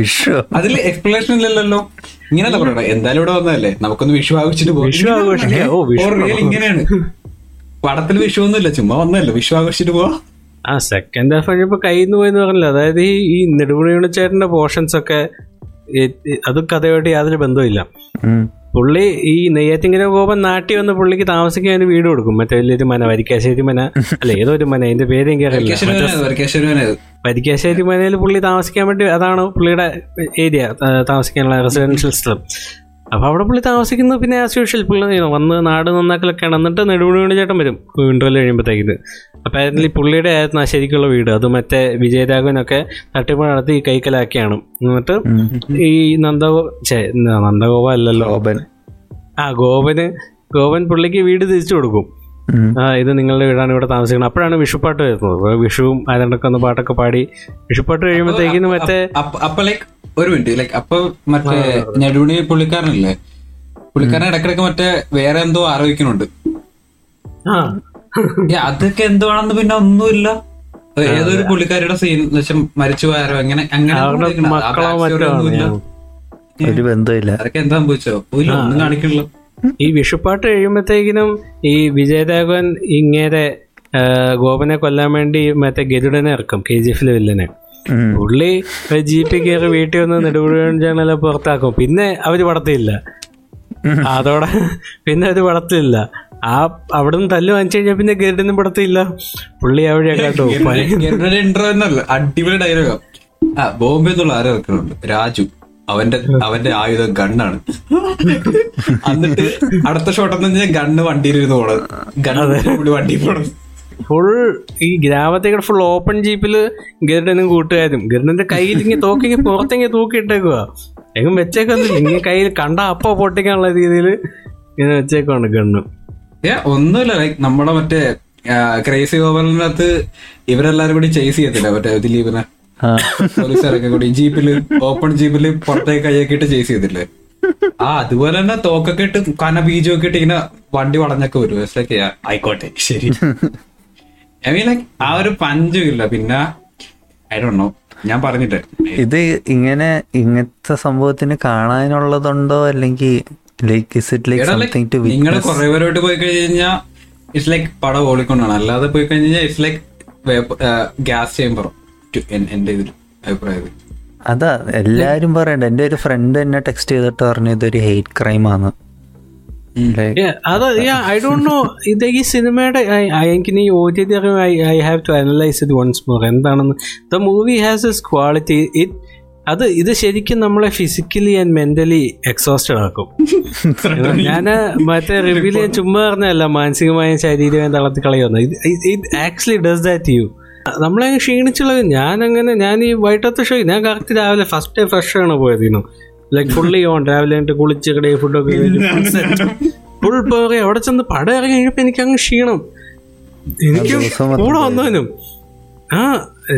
വിഷു? അതിൽ എക്സ്പ്ലനേഷൻ ഇല്ലല്ലോ. ഇങ്ങനെയല്ല പറയണ. എന്തായാലും ഇവിടെ വന്നതല്ലേ? നമുക്കൊന്ന് വിഷു ആഘോഷിച്ചിട്ട് പോകാം. വിഷു ആഘോഷിക്കാം. ഓ, വിഷു ഇങ്ങനെയാണ്. പടത്തിൽ വിഷു ഒന്നുമില്ല ചുമ്മാ വന്നല്ലോ വിഷു ആഘോഷിച്ചിട്ട് പോവാ. ആ സെക്കൻഡ് ഹാഫ് കഴിഞ്ഞപ്പോ കയ്യിൽ നിന്ന് പോയെന്ന് പറഞ്ഞില്ല? അതായത് ഈ ഈ നെടുമുണിയുണിച്ചേട്ടന്റെ പോർഷൻസ് ഒക്കെ അത് കഥയോട്ട് യാതൊരു ബന്ധമില്ല ഉം. പുള്ളി ഈ നെയ്യാറ്റിങ്ങനെ ഗോപൻ നാട്ടി വന്ന് പുള്ളിക്ക് താമസിക്കാൻ ഒരു വീട് കൊടുക്കും. മറ്റേ വലിയൊരു മന വരിക്കാശ്ശേരി മന. അല്ല ഏതോ ഒരു മന അതിന്റെ പേര് എനിക്കറിയില്ല വരിക്കാശ്ശേരി മനയിൽ പുള്ളി താമസിക്കാൻ വേണ്ടി അതാണ് പുള്ളിയുടെ ഏരിയ താമസിക്കാനുള്ള റെസിഡൻഷ്യൽ സ്ഥലം. അപ്പൊ അവിടെ പുള്ളി താമസിക്കുന്നത് പിന്നെ ആസ് യൂഷ്വൽ പുള്ളി വന്ന് നാട് നന്നാക്കലൊക്കെയാണ്. എന്നിട്ട് നെടുമുടി ചേട്ടൻ വരും. ഇന്റർവെൽ കഴിയുമ്പോഴത്തേക്കിന് അപ്പോൾ അതിൽ പുള്ളിയുടെ ആയിരുന്നു ആ ശരിക്കുള്ള വീട്. അത് മറ്റേ വിജയരാഘവനൊക്കെ തട്ടിപ്പ് നടത്തി കൈക്കലാക്കിയാണ്. എന്നിട്ട് ഈ നന്ദഗോ ചേ നന്ദഗോപ അല്ലല്ലോ ഗോപൻ. ആ ഗോപന് ഗോപൻ പുള്ളിക്ക് വീട് തിരിച്ചു കൊടുക്കും. ഇത് നിങ്ങളുടെ വീടാണ് ഇവിടെ താമസിക്കുന്നത്. അപ്പോഴാണ് വിഷുപ്പാട്ട് വരുന്നത് വിഷുവും അതിനൊക്കെ ഒന്ന് പാട്ടൊക്കെ പാടി വിഷുപ്പാട്ട് കഴിയുമ്പോഴത്തേക്കിന് മറ്റേ അപ്പ- ലൈക്ക് ഒരു മിനിറ്റ് ലൈക്ക് അപ്പൊ മറ്റേ നെടുവണി പുള്ളിക്കാരനല്ലേ? പുള്ളിക്കാരൻ ഇടക്കിടക്ക് മറ്റേ വേറെ എന്തോ ആരോപിക്കുന്നുണ്ട്. അതൊക്കെ എന്തുവാണെന്ന് പിന്നെ ഒന്നുമില്ല. ഏതൊരു പുള്ളിക്കാരിയുടെ സീൻ വെച്ചാൽ മരിച്ചു പോയാരോ അങ്ങനെ അങ്ങനെ. ഒരു ബന്ധമില്ല. അതൊക്കെ എന്താ സംഭവിച്ചോ ഒന്നും കാണിക്കണില്ല ഈ വിഷുപ്പാട്ട് കഴിയുമ്പോഴത്തേക്കിനും ഈ വിജയദേവൻ ഇങ്ങേരെ ഗോപനെ കൊല്ലാൻ വേണ്ടി മറ്റേ ഗരുഡനെ ഇറക്കും കെ ജി എഫിലെ വില്ലനെ. പുള്ളി ജീപ്പിൽ കയറി വീട്ടിൽ വന്ന് നെടുപുഴ പുറത്താക്കും. പിന്നെ അവർ പടത്തില്ല അതോടെ പിന്നെ അവർ പടത്തില്ല ആ അവിടെ നിന്ന് തല്ല് വാങ്ങിച്ചു കഴിഞ്ഞാൽ പിന്നെ ഗരുഡനും പടത്തില്ല പുള്ളി അവിടെ കേട്ടോ. അടിപൊളി ഡയലോഗാ ആ ബോംബെ എന്നുള്ള ആരോ ഇറക്കുന്നുണ്ട് രാജു. അവന്റെ അവന്റെ ആയുധം ഗണ്ണാണ്. എന്നിട്ട് അടുത്ത ഷോട്ട് എന്ന് വെച്ചാൽ ഗണ്ണ് വണ്ടിയിലിരുന്ന് പോണത്. ഗണ്ണ് വണ്ടി പോണത്. ഫുൾ ഈ ഗ്രാമത്തേക്ക് ഫുൾ ഓപ്പൺ ജീപ്പിൽ ഗരുഡനും കൂട്ടുകാരും. ഗരുഡന്റെ കയ്യിൽ ഇങ്ങനെ തോക്കിങ്ങി പുറത്തിങ്ങനെ തൂക്കിയിട്ടേക്കുക എങ്ങും വെച്ചേക്കൊന്നും ഇങ്ങനെ കയ്യിൽ കണ്ട അപ്പ പൊട്ടിക്കാനുള്ള രീതിയിൽ ഇങ്ങനെ വെച്ചേക്കാണ് ഗണ്ണ്. ഏ ഒന്നുമില്ല. ലൈക്ക് നമ്മുടെ മറ്റേ ക്രേസി ഗോപാലിനകത്ത് ഇവരെല്ലാരും കൂടി ചേസ് ചെയ്യത്തില്ല? മറ്റേ ദിലീപിനെ? ആ. ഇറങ്ങിക്കൂടി കൂടി. ജീപ്പിൽ ഓപ്പൺ ജീപ്പിൽ പുറത്തേക്ക് കൈയൊക്കെ ഇട്ട് ചേസ് ചെയ്തില്ലേ ആ അതുപോലെ തന്നെ തോക്കൊക്കെ ഇട്ട് കന ബീജമൊക്കെ ഇട്ട് ഇങ്ങനെ വണ്ടി വളഞ്ഞൊക്കെ വരും. yeah, ആയിക്കോട്ടെ ശരി. ഐ മീൻ ലൈക്ക് ആ ഒരു പഞ്ചും ഇല്ല. പിന്നെ ഐ ഡോ നോ ഞാൻ പറഞ്ഞിട്ട്. ഇത് ഇങ്ങനെ ഇങ്ങനത്തെ സംഭവത്തിന് കാണാനുള്ളതുണ്ടോ? അല്ലെങ്കിൽ like is it like something to നിങ്ങൾ കുറെ പേരോട്ട് പോയി കഴിഞ്ഞാൽ ഇറ്റ്സ് ലൈക്ക് പടം ഓളിക്കൊണ്ടാണ് അല്ലാതെ പോയി കഴിഞ്ഞാൽ ഇറ്റ്സ് ലൈക്ക് ഗ്യാസ് എന്റെ ഒരു അഭിപ്രായത്തിൽ അതാ എല്ലാരും പറയണ്ട എന്റെ ഒരു ഫ്രണ്ട് എന്നെ ടെക്സ്റ്റ് ചെയ്തിട്ട് പറഞ്ഞു ഇതൊരു ഹെയ്റ്റ് ക്രൈം ആണ്. ഐ ഡോണ്ട് നോ ഇത് ഈ സിനിമയുടെ എനിക്ക് ഈ O T T I have to analyse it once more എന്താണെന്ന്? The movie has is quality it അത് ഇത് ശരിക്കും നമ്മളെ ഫിസിക്കലി ആൻഡ് മെന്റലി എക്സോസ്റ്റഡ് ആക്കും. ഞാൻ മറ്റേ റിവ്യൂൽ ഞാൻ ചുമ്മാ പറഞ്ഞല്ല മാനസികമായും ശാരീരികമായും തളർത്തി കളയുന്നു it actually does that you നമ്മളെ ക്ഷീണിച്ചുള്ളത് ഞാൻ അങ്ങനെ ഞാൻ ഈ വൈകിട്ടത്തെ ഷോ ഞാൻ കറക്റ്റ് രാവിലെ ഫസ്റ്റ് ഡേ ഫ്രഷ് ആണ് പോയത് ഇന്നും. ലൈക്ക് ഫുള്ളി ഓൺ രാവിലെ എന്നിട്ട് കുളിച്ച് കടയിൽ ഫുഡൊക്കെ ഫുൾ പേറി അവിടെ ചെന്ന് പടം ഇറങ്ങി കഴിഞ്ഞപ്പോ എനിക്ക് അങ്ങ് ക്ഷീണം. എനിക്ക് കൂടെ വന്നവനും. ആ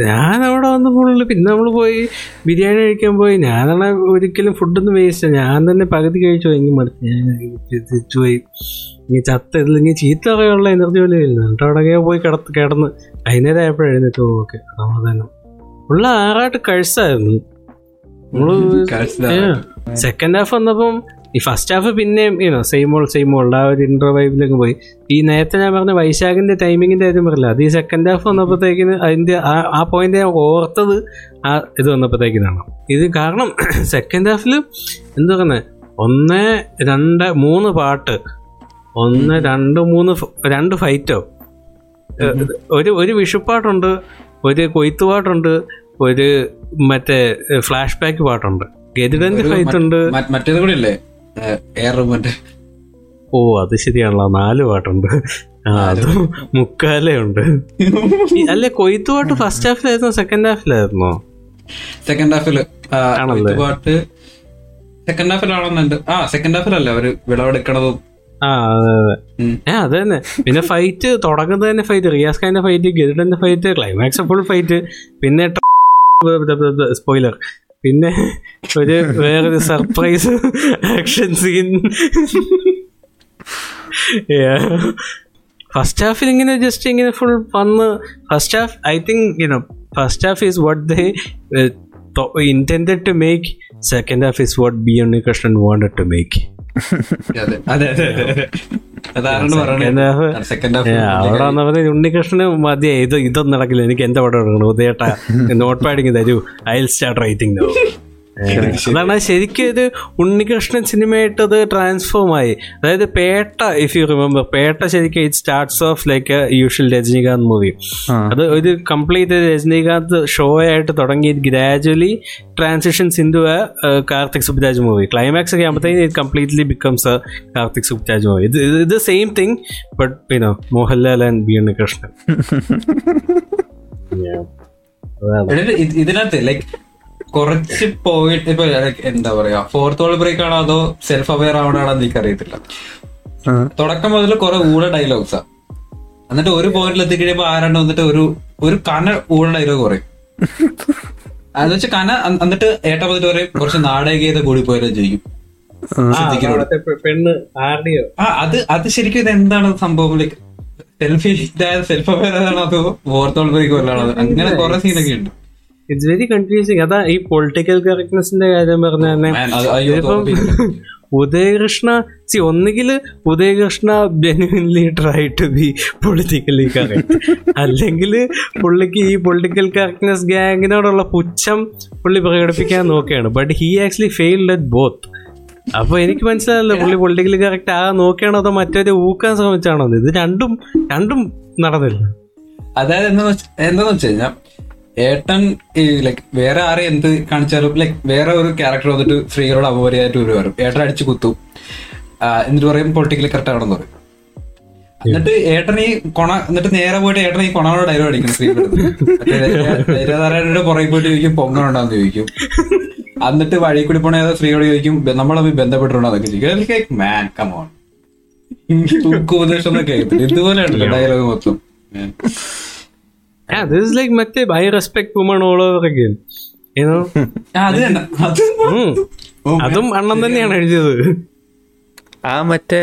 ഞാൻ അവിടെ വന്ന് ഫുള്ള് പിന്നെ നമ്മൾ പോയി ബിരിയാണി കഴിക്കാൻ പോയി. ഞാനാണ് ഒരിക്കലും ഫുഡൊന്നും വേസ്റ്റ് ഞാൻ തന്നെ പകുതി കഴിച്ചു എങ്കിൽ മറിച്ച് ഞാൻ തിരിച്ചു പോയി. ഇനി ചത്ത ഇതിൽ ഇനി ചീത്ത പറയാനുള്ള എനർജി പോലും ഇല്ല. എന്നിട്ട് അവിടെ പോയി കിടത്ത് കിടന്ന് വൈകുന്നേരം ആയപ്പോഴും എഴുന്നേറ്റ് ഓക്കെ സമാധാനം ഉള്ള ആറായിട്ട് കഴിച്ചായിരുന്നു. സെക്കൻഡ് ഹാഫ് വന്നപ്പം ഈ ഫസ്റ്റ് ഹാഫ് പിന്നെയും you know same all same all ആ ഒരു ഇന്റർ വൈബിലേക്ക് പോയി. ഈ നേരത്തെ ഞാൻ പറഞ്ഞ വൈശാഖിന്റെ ടൈമിങ്ങിന്റെ കാര്യം പറയില്ല അത് ഈ സെക്കൻഡ് ഹാഫ് വന്നപ്പോഴത്തേക്കിന് അതിന്റെ ആ- ആ പോയിന്റ് ഞാൻ ഓർത്തത് ആ ഇത് വന്നപ്പോഴത്തേക്കിനാണ് ഇത് കാരണം സെക്കൻഡ് ഹാഫിൽ എന്താ പറയുന്നത് ഒന്ന് രണ്ട് മൂന്ന് പാട്ട്. ഒന്ന് രണ്ട് മൂന്ന് രണ്ട് ഫൈറ്റോ ഒരു ഒരു വിഷുപ്പാട്ടുണ്ട് ഒരു കൊയ്ത്തുപാട്ടുണ്ട് ഒരു മറ്റേ ഫ്ലാഷ് ബാക്ക് പാട്ടുണ്ട്. ഗരുഡന്റെ ഫൈത്തുണ്ട് മറ്റേത് കൂടി മറ്റേ. ഓ അത് ശരിയാണല്ലോ. നാല് പാട്ടുണ്ട്. അതും മുക്കാലേ ഉണ്ട്. അല്ലെ കൊയ്ത്തു പാട്ട് ഫസ്റ്റ് ഹാഫിലായിരുന്നോ സെക്കൻഡ് ഹാഫിലായിരുന്നോ സെക്കൻഡ് ഹാഫിൽ ആണല്ലേ? പാട്ട് സെക്കൻഡ് ഹാഫിലാണെന്നുണ്ട് ആ സെക്കൻഡ് ഹാഫിലല്ലേ അവർ വിളവെടുക്കണതും ആ അതെ അതെ. അത് തന്നെ. പിന്നെ ഫൈറ്റ് തുടങ്ങുന്നത് തന്നെ ഫൈറ്റ് റിയാസ് ഖാന്റെ ഫൈറ്റ് ഗരുഡന്റെ ഫൈറ്റ് ക്ലൈമാക്സ് ഫുൾ ഫൈറ്റ് പിന്നെ സ്പോയിലർ പിന്നെ ഒരു വേറൊരു സർപ്രൈസ് ആക്ഷൻ സീൻ ഫസ്റ്റ് ഹാഫിൽ ഇങ്ങനെ ജസ്റ്റ് ഇങ്ങനെ ഫുൾ വന്ന്. First half I think you know first half is what they intended to make. Second half is what B Unnikrishnan wanted to make. അവിടെ ഉണ്ണികൃഷ്ണന് മതിയായി ഇത് ഇതൊന്നും നടക്കില്ല. എനിക്ക് എന്താ പടം എടുക്കണം. ഉദയേട്ട നോട്ട് പാഡിങ് തരൂ. ഐ സ്റ്റാർട്ട് റൈറ്റിംഗ് അതാണ് ശരിക്കും ഇത് ഉണ്ണികൃഷ്ണൻ സിനിമയായിട്ട് അത് ട്രാൻസ്ഫോം ആയി അതായത് Petta if you remember Petta ശരിക്കും it starts off like usual Rajinikanth movie അത് ഒരു കംപ്ലീറ്റ് രജനീകാന്ത് ഷോ ആയിട്ട് തുടങ്ങി gradually transitions into Karthik Subbaraj movie climax ഒക്കെ ആകുമ്പോഴത്തേക്കും it completely becomes a Karthik Subbaraj movie ഇത് ഇത് സെയിം തിങ് ബട്ട് പിന്നോ മോഹൻലാൽ ആൻഡ് ബി ഉണ്ണികൃഷ്ണൻ. ഇതിനകത്ത് ലൈക്ക് കുറച്ച് പോയിട്ട് ഇപ്പൊ എന്താ പറയാ ഫോർത്ത് വേൾഡ് ബ്രേക്ക് ആണോ അതോ സെൽഫ് അവെയർ ആവണാണോ എനിക്ക് അറിയത്തില്ല തുടക്കം മുതൽ കുറെ ഊള ഡയലോഗ്സാ എന്നിട്ട് ഒരു പോയിന്റിൽ എത്തിക്കഴിയുമ്പോ ആരാണ്ട് വന്നിട്ട് ഒരു ഒരു കന ഊള ഡയലോഗ് പറയും. അതെന്ന് വെച്ചാൽ കന എന്നിട്ട് ഏട്ട വന്നിട്ട് പറയും കുറച്ച് നാടകീയത കൂടി പോയാലും ചെയ്യും പെണ്ണ് ആ അത് അത് ശരിക്കും ഇത് എന്താണ് സംഭവം? ലൈക്ക് സെൽഫി സെൽഫ് അവെയർ ആണോ അതോ ഫോർത്ത് വോൾ ബ്രേക്ക് വല്ലാണോ അങ്ങനെ കുറെ സീനൊക്കെ ഉണ്ട്. ഇറ്റ്സ് വെരി കൺഫ്യൂസിങ് അതാ ഈ പൊളിറ്റിക്കൽ കറക്റ്റ്നെസിന്റെ കാര്യം പറഞ്ഞ തന്നെ. തോന്നില്ല. ഉദയകൃഷ്ണ സി ഒന്നുകിൽ Udayakrishna genuinely try to be politically correct അല്ലെങ്കിൽ പുള്ളിക്ക് ഈ പൊളിറ്റിക്കൽ കറക്റ്റ്നെസ് ഗാങ്ങിനോടുള്ള പുച്ഛം പുള്ളി പ്രകടിപ്പിക്കാൻ നോക്കുകയാണ്. But he actually failed at both അപ്പൊ എനിക്ക് മനസ്സിലായല്ലോ പുള്ളി പൊളിറ്റിക്കലി കറക്റ്റ് ആ നോക്കുകയാണോ അതോ മറ്റൊരു ഊക്കാൻ ശ്രമിച്ചാണോ. ഇത് രണ്ടും രണ്ടും നടന്നില്ല. അതായത് എന്താന്ന് വെച്ചാൽ ഏട്ടൻ ഈ ലൈക്ക് വേറെ ആരെ എന്ത് കാണിച്ചാലും ലൈക് വേറെ ഒരു ക്യാരക്ടർ വന്നിട്ട് സ്ത്രീകളോട് അപമര്യാദായിട്ട് ഒരു വരും. ഏട്ടൻ അടിച്ചു കുത്തും. എന്നിട്ട് പറയും പൊളിറ്റിക്കലി കറക്റ്റ് ആണെന്ന് പറയും. എന്നിട്ട് ഏട്ടൻ ഈ കൊണ എന്നിട്ട് നേരെ പോയിട്ട് ഏട്ടൻ ഈ കൊണോട് ഡയലോഗ് അടിക്കണം സ്ത്രീകളുടെ പുറകെ പോയിട്ട് ചോദിക്കും പൊങ്ങണുണ്ടാന്ന് ചോദിക്കും. എന്നിട്ട് വഴി കൂടി പോണ ഏതോ സ്ത്രീകളോട് ചോദിക്കും "ബ- നമ്മൾ ബന്ധപ്പെട്ടിട്ടുണ്ടോ? അതൊക്കെ ചോദിക്കും. മാൻ ഉപദേശം എന്നൊക്കെ ഇതുപോലെ ഉണ്ടല്ലോ ഡയലോഗ് മൊത്തം. Yeah, this is like മറ്റേ I respect woman all over again you know ആ, അത് തന്നെ അത് അതും അണ്ണൻ തന്നെയാണ് എഴുതിയത്. ആ മറ്റേ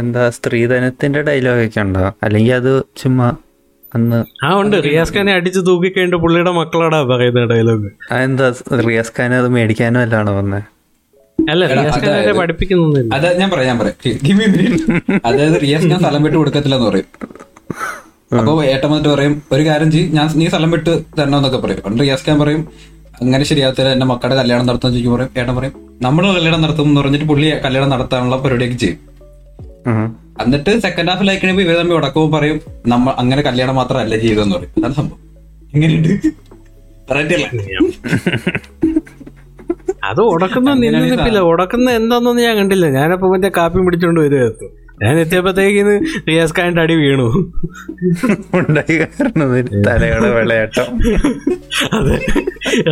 എന്താ സ്ത്രീധനത്തിന്റെ ഡയലോഗൊക്കെ ഉണ്ടോ? അല്ലെങ്കിൽ അത് ചുമ്മാ അന്ന് ആ ഉണ്ട്. റിയാസ് ഖാനെ അടിച്ച് തൂക്കിക്കഴിഞ്ഞ പുള്ളിയുടെ മക്കളോടാ പറയുന്ന ഡയലോഗ് ആ എന്താ റിയാസ് ഖാനെ അത് മേടിക്കാനോ അല്ലാണോ വന്നേ? അല്ല റിയാസ് ഖാനെ പഠിപ്പിക്കുന്നൊന്നുമില്ല. അത് ഞാൻ പറയാം ഞാൻ പറയാം. അതായത് റിയാസ് ഖാൻ സ്ഥലം വിട്ട് കൊടുക്കത്തില്ലെന്ന് പറയും. അപ്പൊ ഏട്ടൻ വന്നിട്ട് പറയും ഒരു കാര്യം ചെയ്യും ഞാൻ നീ സ്ഥലം വിട്ട് തരണമെന്നൊക്കെ പറയും. പണ്ട് റിയാസ് ഖാൻ പറയും അങ്ങനെ ശരിയാകത്തില്ല എന്റെ മക്കളുടെ കല്യാണം നടത്താൻ ചോദിക്കും പറയും. ഏട്ടൻ പറയും നമ്മൾ കല്യാണം നടത്തും എന്ന് പറഞ്ഞിട്ട് പുള്ളി കല്യാണം നടത്താനുള്ള പരിപാടിയൊക്കെ ചെയ്യും. എന്നിട്ട് സെക്കൻഡ് ഹാഫിൽ കഴിയുമ്പോൾ ഇവരെ തമ്മിൽ ഉടക്കവും പറയും നമ്മൾ അങ്ങനെ കല്യാണം മാത്രമല്ല ചെയ്തെന്ന് പറയും. അതാണ് സംഭവം. എങ്ങനെയുണ്ട്? അത് ഉടക്കുന്ന ഉടക്കുന്ന എന്താന്നൊന്നും ഞാൻ കണ്ടില്ല. ഞാനപ്പോ മറ്റേ കാപ്പി പിടിച്ചോണ്ട് വരുമായിരുന്നു ഞാൻ എത്തിയപ്പോഴത്തേക്കിന്ന് റിയാസ് ഖാന്റെ അടി വീണു. ഉണ്ടായി കാരണം തലയുടെ വിളയാട്ടം. അതെ.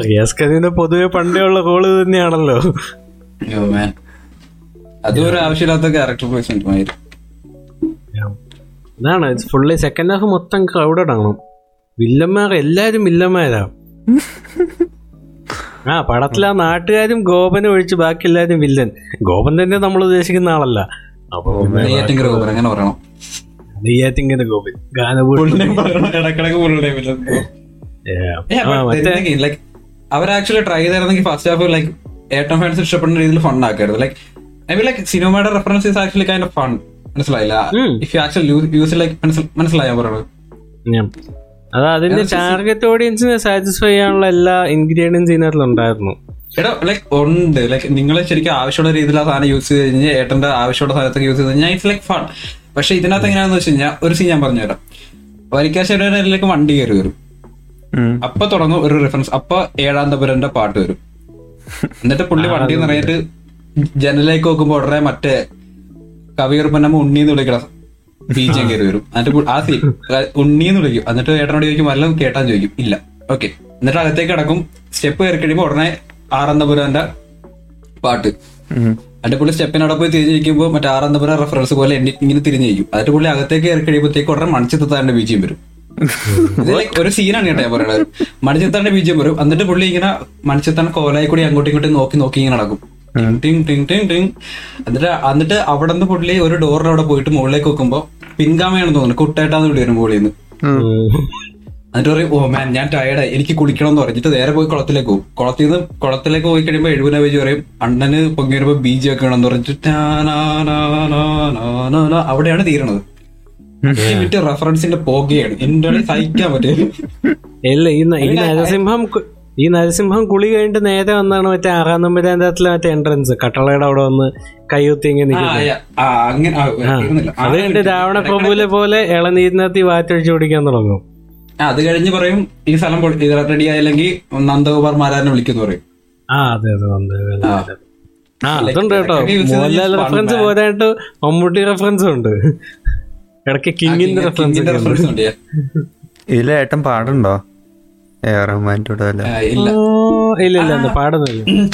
റിയാസ് ഖാനിന്റെ പൊതുവെ പണ്ടേ ഉള്ള റോൾ തന്നെയാണല്ലോ. അതും ഒരു ആവശ്യമില്ലാത്ത ക്യാരക്ടർ പ്ലേസ്മെന്റ് ഇതാണ് ഫുള്ളി സെക്കൻഡ് ഹാഫ് മൊത്തം ക്രൗഡഡ് ആണ്. വില്ലന്മാർ എല്ലാരും വില്ലന്മാരാ. ആ പടത്തിലെ ആ നാട്ടുകാരും ഗോപനെ ഒഴിച്ച് ബാക്കി എല്ലാരും വില്ലൻ. ഗോപൻ തന്നെ നമ്മൾ ഉദ്ദേശിക്കുന്ന ആളല്ല. അപ്പൊ നെയ്യാറ്റിങ്കര ഗോപുരം അങ്ങനെ പറയണം. ലൈക്ക് അവർ ആക്ച്വലി ട്രൈ ചെയ്തായിരുന്നെങ്കിൽ ഫസ്റ്റ് ഹാഫ് ലൈക്ക് ഏറ്റവും ഫാൻസ് ഇഷ്ടപ്പെടുന്ന രീതിയിൽ ഫണ്ട് ആക്കായിരുന്നു ലൈക്ക് ഐ മീൻ ലൈക്ക് സിനിമയുടെ reference is actually kind of fun മനസ്സിലായില്ല. If you actually use like മനസ്സിലായോ പറയുന്നത് ഞാൻ. അത് അതിന്റെ ടാർഗറ്റ് ഓഡിയൻസിനെ സാറ്റിസ്ഫൈ ചെയ്യാനുള്ള എല്ലാ ഇൻഗ്രീഡിയൻസ് ഇതിനകത്ത് ഉണ്ടായിരുന്നു എടാ ലൈക്ക് ഉണ്ട്. ലൈക്ക് നിങ്ങൾ ശരിക്കും ആവശ്യമുള്ള രീതിയിൽ ആ സാധനം യൂസ് ചെയ്ത് കഴിഞ്ഞാൽ ഏട്ടന്റെ ആവശ്യമുള്ള സാധനത്തൊക്കെ യൂസ് ചെയ്ത് കഴിഞ്ഞാൽ ഇറ്റ്സ് ലൈക്ക് ഫൺ പക്ഷെ ഇതിനകത്ത് എങ്ങനെയാണെന്ന് വെച്ച് കഴിഞ്ഞാൽ ഒരു സീൻ ഞാൻ പറഞ്ഞുതരാം. വരിക്കാശ്ശേരിയിലേക്ക് വണ്ടി കയറി വരും. അപ്പൊ തുടങ്ങും ഒരു റെഫറൻസ് അപ്പൊ ഏഴാം തപുരന്റെ പാട്ട് വരും. എന്നിട്ട് പുള്ളി വണ്ടി നിറയിട്ട് ജനലിലേക്ക് നോക്കുമ്പോ ഉടനെ മറ്റേ കവിയർപ്പന്നമ്മ ഉണ്ണിന്ന് വിളിക്കണ ബീജം കയറി വരും. എന്നിട്ട് ആ സീൻ ഉണ്ണിന്ന് വിളിക്കും. എന്നിട്ട് ഏട്ടനോട് ചോദിക്കും വല്ലതും കേട്ടാൻ ചോദിക്കും? ഇല്ല. ഓക്കെ എന്നിട്ട് അകത്തേക്ക് കിടക്കും. സ്റ്റെപ്പ് കയറി കഴിയുമ്പോ ഉടനെ ആറന്തപുരന്റെ പാട്ട്. അതിന്റെ പുള്ളി സ്റ്റെപ്പിനോടെ പോയി തിരിഞ്ഞിരിക്കുമ്പോൾ മറ്റേ ആറന്തപുരം റെഫറൻസ് പോലെ ഇങ്ങനെ തിരിഞ്ഞിരിക്കും. അതിന്റെ പുള്ളി അകത്തേക്ക് കയറി കഴിയുമ്പോഴത്തേക്ക് ഉടനെ മണിച്ചിത്താന്റെ ബീജിയും വരും. ഒരു സീനാണ് കേട്ടോ ഞാൻ പറയണത്. മണിച്ചിത്താന്റെ ബീജിയും വരും. എന്നിട്ട് പുള്ളി ഇങ്ങനെ മണിച്ചിത്താൻ കോലായി കൂടി അങ്ങോട്ടും ഇങ്ങോട്ടും നോക്കി നോക്കി ഇങ്ങനെ നടക്കും. ടിങ് ടിങ് ടിങ് ടിങ് എന്നിട്ട് എന്നിട്ട് അവിടെ നിന്ന് പുള്ളി ഒരു ഡോറിന്റെ അവിടെ പോയിട്ട് മുകളിലേക്ക് നോക്കുമ്പോ പിൻഗാമയാണെന്ന് തോന്നുന്നു. കുട്ടേട്ടാന്ന് വിളി വരും മുകളിൽ നിന്ന്. എന്നിട്ട് പറയും ഓ മാൻ ഞാൻ ടയർഡായി എനിക്ക് കുളിക്കണം എന്ന് പറഞ്ഞിട്ട് നേരെ പോയി കുളത്തിലേക്ക് പോകും കുളത്തിൽ നിന്ന് കുളത്തിലേക്ക് പോയി കഴിയുമ്പോൾ എഴുപത് പേജ് പറയും അണ്ണന് പൊങ്ങി വരുമ്പോ ബീജ് വെക്കണം പറഞ്ഞിട്ട്. അവിടെയാണ് തീരണത് എന്നിട്ട് റെഫറൻസിന്റെ പോകുകയാണ് എന്റെ സഹിക്കാൻ പറ്റില്ല. ഇല്ല ഈ നരസിംഹം ഈ നരസിംഹം കുളി കഴിഞ്ഞിട്ട് നേരെ വന്നാണ് മറ്റേ ആറാം നമ്പരാന്തത്തിലെ മറ്റേ എൻട്രൻസ് കട്ടളയുടെ അവിടെ വന്ന് കയ്യൊത്തി ഇങ്ങനെ നിൽക്കുന്നത്. അത് കഴിഞ്ഞിട്ട് രാവണ പ്രഭുവിലെ പോലെ ഇളനീരിനകത്ത് വാറ്റൊഴിച്ചു പിടിക്കാൻ തുടങ്ങും. അത് കഴിഞ്ഞ് പറയും ഈ സ്ഥലം റെഡി ആയില്ലെങ്കിൽ നന്ദകുമാർ മാരാനെ വിളിക്കുന്നു പറയും. ആ അതെ അതെ വന്ന് ആ. ആ അതുണ്ട് കേട്ടോ. ഇടയ്ക്കൊക്കെ മോഹൻലാൽ റെഫറൻസ് പോരായിട്ട് മമ്മൂട്ടി റെഫറൻസും ഉണ്ട്. ഇടയ്ക്ക് കിങ്ങിന്റെ റെഫറൻസ് ഉണ്ട്. ഇതിൽ ഏട്ടൻ പാടുണ്ടോ? ഇല്ല. ഇല്ല ഇല്ല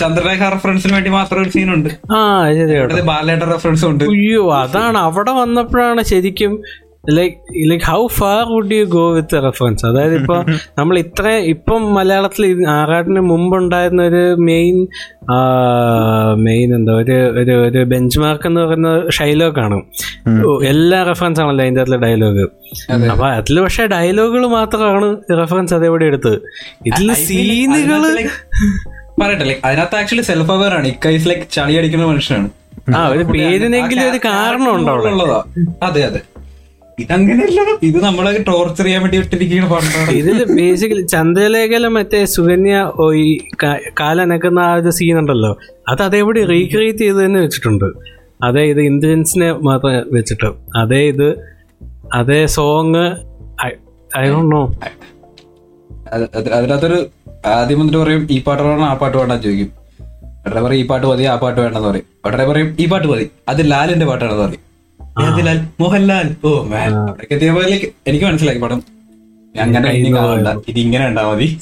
ചന്ദ്രലേഖ റെഫറൻസിന് വേണ്ടി മാത്രം ഒരു സീനുണ്ട് ആ ശരി കേട്ടോ. ഇവിടെ ബാലേട്ട റെഫറൻസും ഉണ്ട്. അയ്യോ അതാണ് അവിടെ വന്നപ്പോഴാണ് ശരിക്കും like like how far would you go with reference അതായത് ഇപ്പൊ നമ്മൾ ഇത്ര ഇപ്പം മലയാളത്തിൽ ആറാട്ടിന് മുമ്പ് ഉണ്ടായിരുന്ന ഒരു മെയിൻ മെയിൻ എന്താ ഒരു ഒരു ഒരു ബെഞ്ച് മാർക്ക് എന്ന് പറയുന്ന ഷൈലോക്കാണ് എല്ലാ റെഫറൻസ് ആണല്ലോ അതിന്റെ അതിലെ ഡയലോഗ് അപ്പൊ അതിൽ പക്ഷെ ഡയലോഗുകൾ മാത്രമാണ് റെഫറൻസ് അതേപടി എടുത്തത്. ഇതിൽ സീനുകൾ പറയട്ടെ ലൈക്ക് അതിനകത്ത് ആക്ച്വലി സെൽഫ് അവയർ ആണ്. ഇക്കൈസ് ലൈക്ക് ചളി അടിക്കുന്ന മനുഷ്യനാണ്. ആ ഒരു പേരിനെങ്കിലും ഒരു കാരണം ഉണ്ടോ അവിടെ. അതെ അതെ. ഇതങ്ങനെയല്ല. ഇത് നമ്മളെ ടോർച്ചർ ചെയ്യാൻ വേണ്ടി ഇട്ടിരിക്കുന്ന പണ്ടാണ്. ഇതിൽ ബേസിക്കലി ചന്ദ്രലേഖല മറ്റേ സുകന്യ ഈ കാലനക്കുന്ന ആ ഒരു സീൻ ഉണ്ടല്ലോ. അത് അതേപടി റീക്രിയേറ്റ് ചെയ്ത് തന്നെ വെച്ചിട്ടുണ്ട്. അതേ ഇത് ഇന്ദ്രൻസിനെ മാത്രം വെച്ചിട്ട്. അതേ ഇത് അതേ സോങ് ഐ ഡോണ്ട് നോ അത് അത് അതിനകത്തൊരു ആദ്യം വന്നിട്ട് പറയും ഈ പാട്ട് വേണം? ആ പാട്ട് വേണം? ചോദിക്കും. ഉടനെ പറയും ഈ പാട്ട് മതി ആ പാട്ട് വേണമെന്ന് പറയും. ഉടനെ പറയും ഈ പാട്ട് മതി അത് ലാലിന്റെ പാട്ടാണെന്ന് പറയും. ഏത് മോഹൻലാൽ. ഓ മാൻ അവിടേക്ക് എത്തിയപ്പോ like എനിക്ക് മനസ്സിലാക്കി പടം. അങ്ങനെ ഇത് ഇങ്ങനെ ഉണ്ടാ മതി.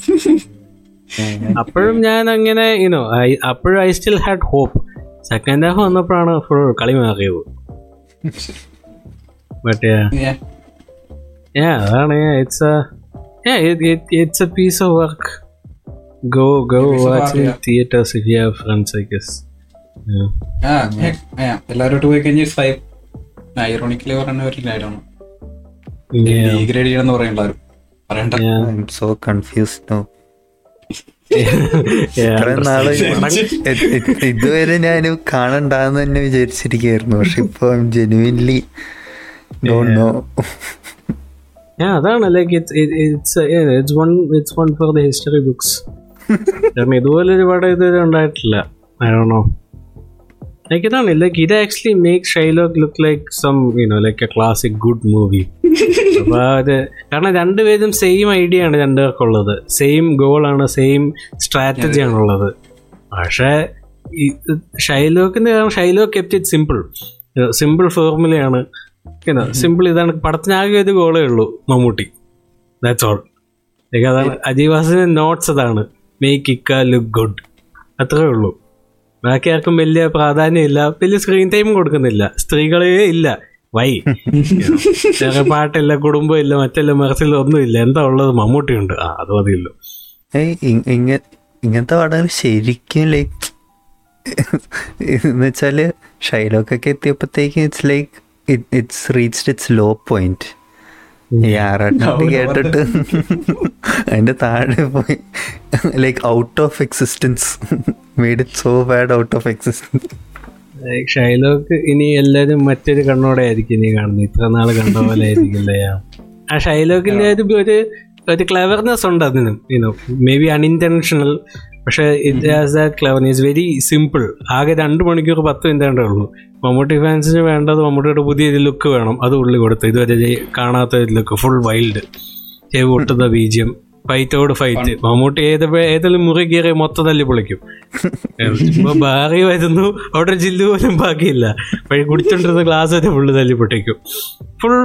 അപ്പോഴും ഞാൻ അങ്ങനെ യുനോ അപ്പോഴും I still had hope second half വന്നപ്പോഴാണ് ഫുൾ കളി മാറിയത്. But Yeah. Yeah, അതാണ്. It's it's a piece of work go. Go go of watch I in yeah. theaters if you have friends, I guess. Yeah. ഏ, ഏ, എല്ലാവരോട്ട് പോയി കഴിഞ്ഞാൽ ഐറോണിക്കലി പറയുന്ന Yeah. Degrade ചെയ്യണമെന്ന് പറയും എല്ലാവരും പറയണ്ട. സോ നോ നാൾ ഇതുവരെ ഞാൻ കാണണ്ടാന്ന് തന്നെ വിചാരിച്ചിരിക്കുകയായിരുന്നു. പക്ഷെ ഇപ്പൊ ജെനുവിൻലി ഡോണ്ട് നോ അതാണ്. Like it's it's it's one it's one for the history books കാരണം ഇതുപോലെ ഒരുപാട് ഇതുവരെ ഉണ്ടായിട്ടില്ല. ഐ ഡോ നോ ലൈക്ക് ഇതാണ് ലൈക്ക് ഇത് actually make Shylock look like some you know like a classic good movie അപ്പൊ അത് കാരണം രണ്ടുപേരും സെയിം ഐഡിയ ആണ് രണ്ടുപേർക്കുള്ളത്. സെയിം ഗോളാണ് സെയിം സ്ട്രാറ്റജി ആണുള്ളത്. പക്ഷേ ഷൈലോക്കിന്റെ കാരണം Shylock kept it simple simple ഫോർമുലയാണ് simple ഇതാണ്. പടത്തിനാകെ ഒരു ഗോളേ ഉള്ളൂ മമ്മൂട്ടി. ദാറ്റ്സ് ഓൾ അതാണ്. അജീവാസിന്റെ നോട്ട്സ് അതാണ്. മേക്ക് ഇക്ക ലുക്ക് ഗുഡ് അത്രേ ഉള്ളൂ. ബാക്കി ആർക്കും വലിയ പ്രാധാന്യമില്ല. വലിയ സ്ക്രീൻ ടൈം കൊടുക്കുന്നില്ല. സ്ത്രീകളേ ഇല്ല. വൈ. പാട്ടില്ല കുടുംബം ഇല്ല മറ്റല്ല ഒന്നും ഇല്ല എന്താ ഉള്ളത്? മമ്മൂട്ടിയുണ്ട്. ആ അത് മതിയല്ലോ. ഇങ്ങ- ഇങ്ങനത്തെ പടങ്ങൾ ശരിക്കും ലൈക്ക് എന്ന് വെച്ചാൽ ഷൈലോക്കൊക്കെ എത്തിയപ്പോഴത്തേക്ക് it's like it's reached it's low point ഈ കേട്ടിട്ട് അതിന്റെ താഴെ പോയി. Like out of existence made it so bad out of existence Like Shylock ഇനി എല്ലാരും മറ്റൊരു കണ്ണോടെ ആയിരിക്കും ഇനി കാണുന്നത്. ഇത്ര നാൾ കണ്ട പോലെ ആയിരിക്കില്ല ആ ഷൈലോക്കിന്റെ ഒരു ഒരു ഒരു ക്ലവർനെസ് ഉണ്ട് അതിനും. യുനോ മേ ബി അൺഇന്റൻഷണൽ പക്ഷേ it has that clever is very simple ആകെ രണ്ട് മണിക്കൂർ പത്ത് മിനിറ്റേ ഉള്ളൂ. മമ്മൂട്ടി ഫാൻസിന് വേണ്ടത് മമ്മൂട്ടിയുടെ പുതിയൊരു ലുക്ക് വേണം. അത് ഉള്ളി കൊടുത്ത്. ഇതുവരെ കാണാത്ത ഒരു ലുക്ക് ഫുൾ വൈൽഡ് ചെവ് പൊട്ടുന്ന ബീജിയം. ഫൈറ്റോട് ഫൈറ്റ് മമ്മൂട്ടി ഏത് ഏതെങ്കിലും മുറി കയറി മൊത്തം തല്ലി പൊളിക്കും. ഇപ്പൊ ബാറി വരുന്നു. അവിടെ ജില്ല ജില്ലു പോലും ബാക്കിയില്ല. വഴി കുടിച്ചോണ്ടിരുന്ന ഗ്ലാസ് വരെ ഫുള്ള് തല്ലി പൊട്ടിക്കും. ഫുൾ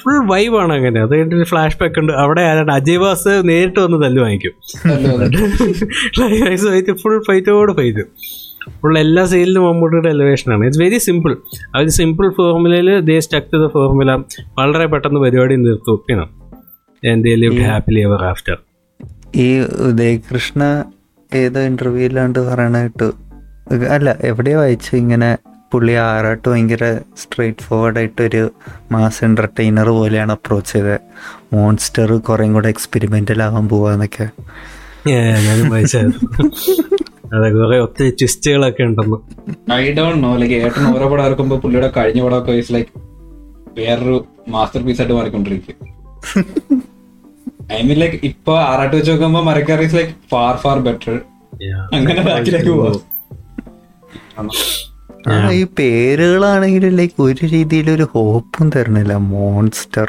ഫുൾ വൈബാണ് അങ്ങനെ. അത് കഴിഞ്ഞിട്ട് ഫ്ലാഷ് ബാക്ക് ഉണ്ട്. അവിടെ ആരാണ്? അജയ് ബാസ് നേരിട്ട് വന്ന് തല്ല് വാങ്ങിക്കും. ഫൈറ്റ് ഫുൾ ഫൈറ്റോട് ഫൈറ്റ് ഫുൾ എല്ലാ സൈഡിലും മമ്മൂട്ടിയുടെ എലിവേഷനാണ് ഇറ്റ്സ് വെരി സിമ്പിൾ അവർ സിമ്പിൾ ഫോർമുലയിൽ they stuck to the formula വളരെ പെട്ടെന്ന് പരിപാടി നിർത്തും. പിന്നെ എന്തെങ്കിലും ഹാപ്പിലി എവർ ആഫ്റ്റർ ഈ ഉദയകൃഷ്ണ ഏതോ ഇന്റർവ്യൂലാണ്ട് പറയണ കേട്ടു. അല്ല എവിടെയോ വായിച്ചു ഇങ്ങനെ പുള്ളി ആറാട്ട് ഭയങ്കര സ്ട്രെയിറ്റ് ഫോർവേഡ് ആയിട്ട് ഒരു മാസ് എന്റർടൈനർ പോലെയാണ് അപ്രോച്ച് ചെയ്തത്. മോൺസ്റ്റർ കുറേം കൂടെ എക്സ്പെരിമെന്റൽ ആവാൻ പോവാന്നൊക്കെ. ഞാനും വായിച്ചായിരുന്നു. അതെ കുറെ ഒത്തിരി ട്വിസ്റ്റുകളൊക്കെ ഉണ്ടെന്ന്. ഐ ഡോണ്ട് നോ ലൈക്ക് ഏട്ടൻ ഓരോ പടം ഇറക്കുമ്പോ പുള്ളിയുടെ കഴിഞ്ഞ പടമൊക്കെ ഇസ് ലൈക്ക് വേറൊരു മാസ്റ്റർ പീസ് ആയിട്ട് മാറിക്കൊണ്ടിരിക്കും. ഐ മീൻ ലൈക്ക് ഇപ്പൊ ആറാട്ട് വെച്ച് നോക്കുമ്പോ Marakkar is like far far better. അങ്ങനെ ബാക്കിലേക്ക് പോവാം. ആ ഈ പേരുകളാണെങ്കിലും ലൈക്ക് ഒരു രീതിയിൽ ഒരു ഹോപ്പും തരണില്ല Monster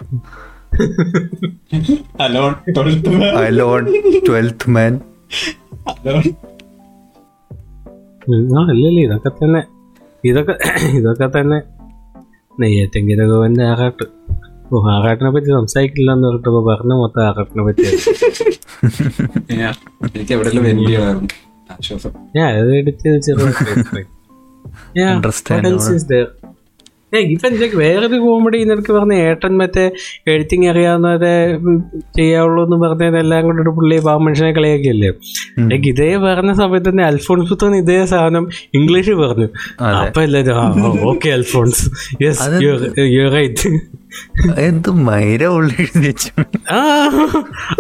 alone alone Twelfth Man ഇല്ലല്ല ഇതൊക്കെ തന്നെ. ഇതൊക്കെ ഇതൊക്കെ തന്നെ. നെയ്യാറ്റെങ്കില ഗോവന്റെ ആറാട്ട്. ഓ ആറാട്ടിനെ പറ്റി സംസാരിക്കില്ല എന്ന് പറഞ്ഞിട്ട് പറഞ്ഞ മൊത്തം ആറാട്ടിനെ പറ്റി എനിക്ക് എവിടെയെങ്കിലും വലിയ ആശ്വാസം. ഞാൻ അത് എടുത്ത് ചെറിയ വേറൊരു കോമഡി നിനക്ക് പറഞ്ഞ ഏട്ടൻ മറ്റേ എഴുത്തിങ് അറിയാവുന്നവരെ ചെയ്യാവുള്ളൂ എന്ന് പറഞ്ഞതെല്ലാം കൊണ്ടിട്ട് പുള്ളി പാവ മനുഷ്യനെ കളിയാക്കിയല്ലേ? എനിക്ക് ഇതേ പറഞ്ഞ സമയത്ത് തന്നെ അൽഫോൺസ് തന്നെ ഇതേ സാധനം ഇംഗ്ലീഷ് പറഞ്ഞു. അപ്പൊ എല്ലാരും okay Alphonse. Yes you right എന്ത് മൈര ആ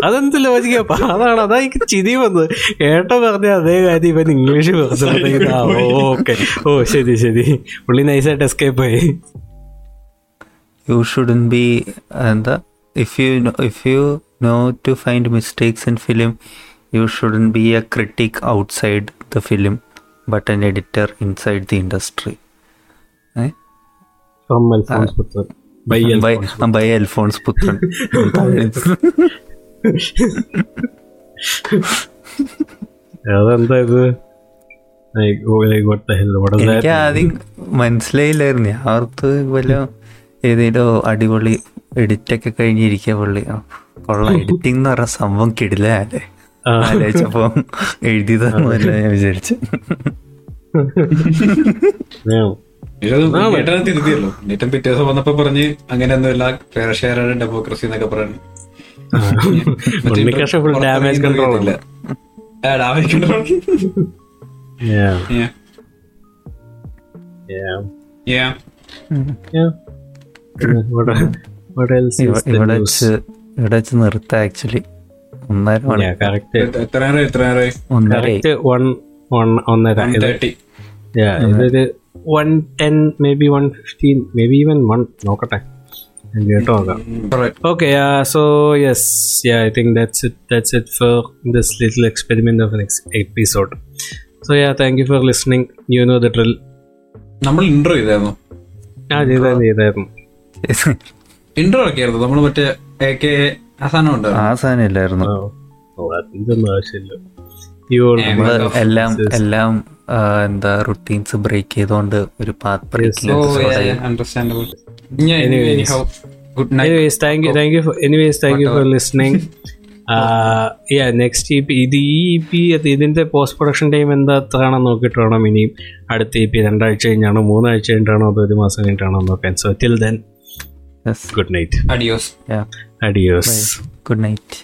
അതെന്ത് ലോജിക്കാ അതാണ് അതാ എനിക്ക് ചിരി വന്നത്. ഏട്ട പറഞ്ഞ അതേ കാര്യം ഇവൻ ഇംഗ്ലീഷ് ഓക്കെ. ഓ ശരി ശരി. പുള്ളി നൈസായിട്ട് എസ്കേപ്പ് ആയി. യു ഷുഡൻ ബി എന്താ? If you if you know to find mistakes in film you shouldn't be a critic outside the film but an editor inside the industry ഏ? അൽഫോൺസ് പുത്രൻ ബൈ അൽഫോൺസ് പുത്രൻ. അതെന്താ ഇത്? Like, oh, എനിക്ക്? ആദ്യം മനസ്സിലായില്ലായിരുന്നു. ഞാൻ ഓർത്ത് വല്ല ഏതേലോ അടിപൊളി എഡിറ്റ് ഒക്കെ കഴിഞ്ഞിരിക്കുക പുള്ളി. കൊള്ളാം. എഡിറ്റിംഗ് എന്ന് പറഞ്ഞ സംഭവം കിടില അല്ലേ എഴുതി ആലോചിച്ചപ്പോ എഴുതിയതൊന്നുമല്ല ഞാൻ വിചാരിച്ചു Yeah. നേട്ടനെ തിരുത്തിയല്ലോ. നേട്ടൻ പിറ്റേ ദിവസം വന്നപ്പോ പറഞ്ഞ് അങ്ങനെയൊന്നുമില്ല ഫെയർ ഷെയർ ഡെമോക്രസി എന്നൊക്കെ പറഞ്ഞു ഡാമേജ് കൺട്രോൾ ഇവിടെ ഇവിടെ വെച്ച് നിർത്താം ആക്ച്വലി ഒന്നര ഒന്നര ഒന്നര. ഇതൊരു one ten maybe one fifteen maybe even one നോക്കട്ടെ കേട്ട് നോക്കാം. നമ്മൾ ചെയ്തായിരുന്നു. ആ ചെയ്തായിരുന്നു ചെയ്തായിരുന്നു. ഒക്കെ ആയിരുന്നു നമ്മൾ മറ്റേ ഇല്ലായിരുന്നു. ഇതൊന്നും ആവശ്യമില്ല. എല്ലാം എന്താ റുട്ടീൻസ് ബ്രേക്ക് ചെയ്തോണ്ട് ഒരു path breaking understandable Anyways. Good night anyways thank you thank you for anyways thank you for listening. Uh yeah next EP ഇത് ഈ EP അത് ഇതിന്റെ പോസ്റ്റ് പ്രൊഡക്ഷൻ ടൈം എന്താ എത്രയാണെന്ന് നോക്കിയിട്ട് വേണം ഇനിയും അടുത്ത ഇ പി രണ്ടാഴ്ച കഴിഞ്ഞാണോ മൂന്നാഴ്ച കഴിഞ്ഞിട്ടാണോ അതോ ഒരു മാസം കഴിഞ്ഞിട്ടാണോ നോക്കാൻ. So till then good night adios adios good night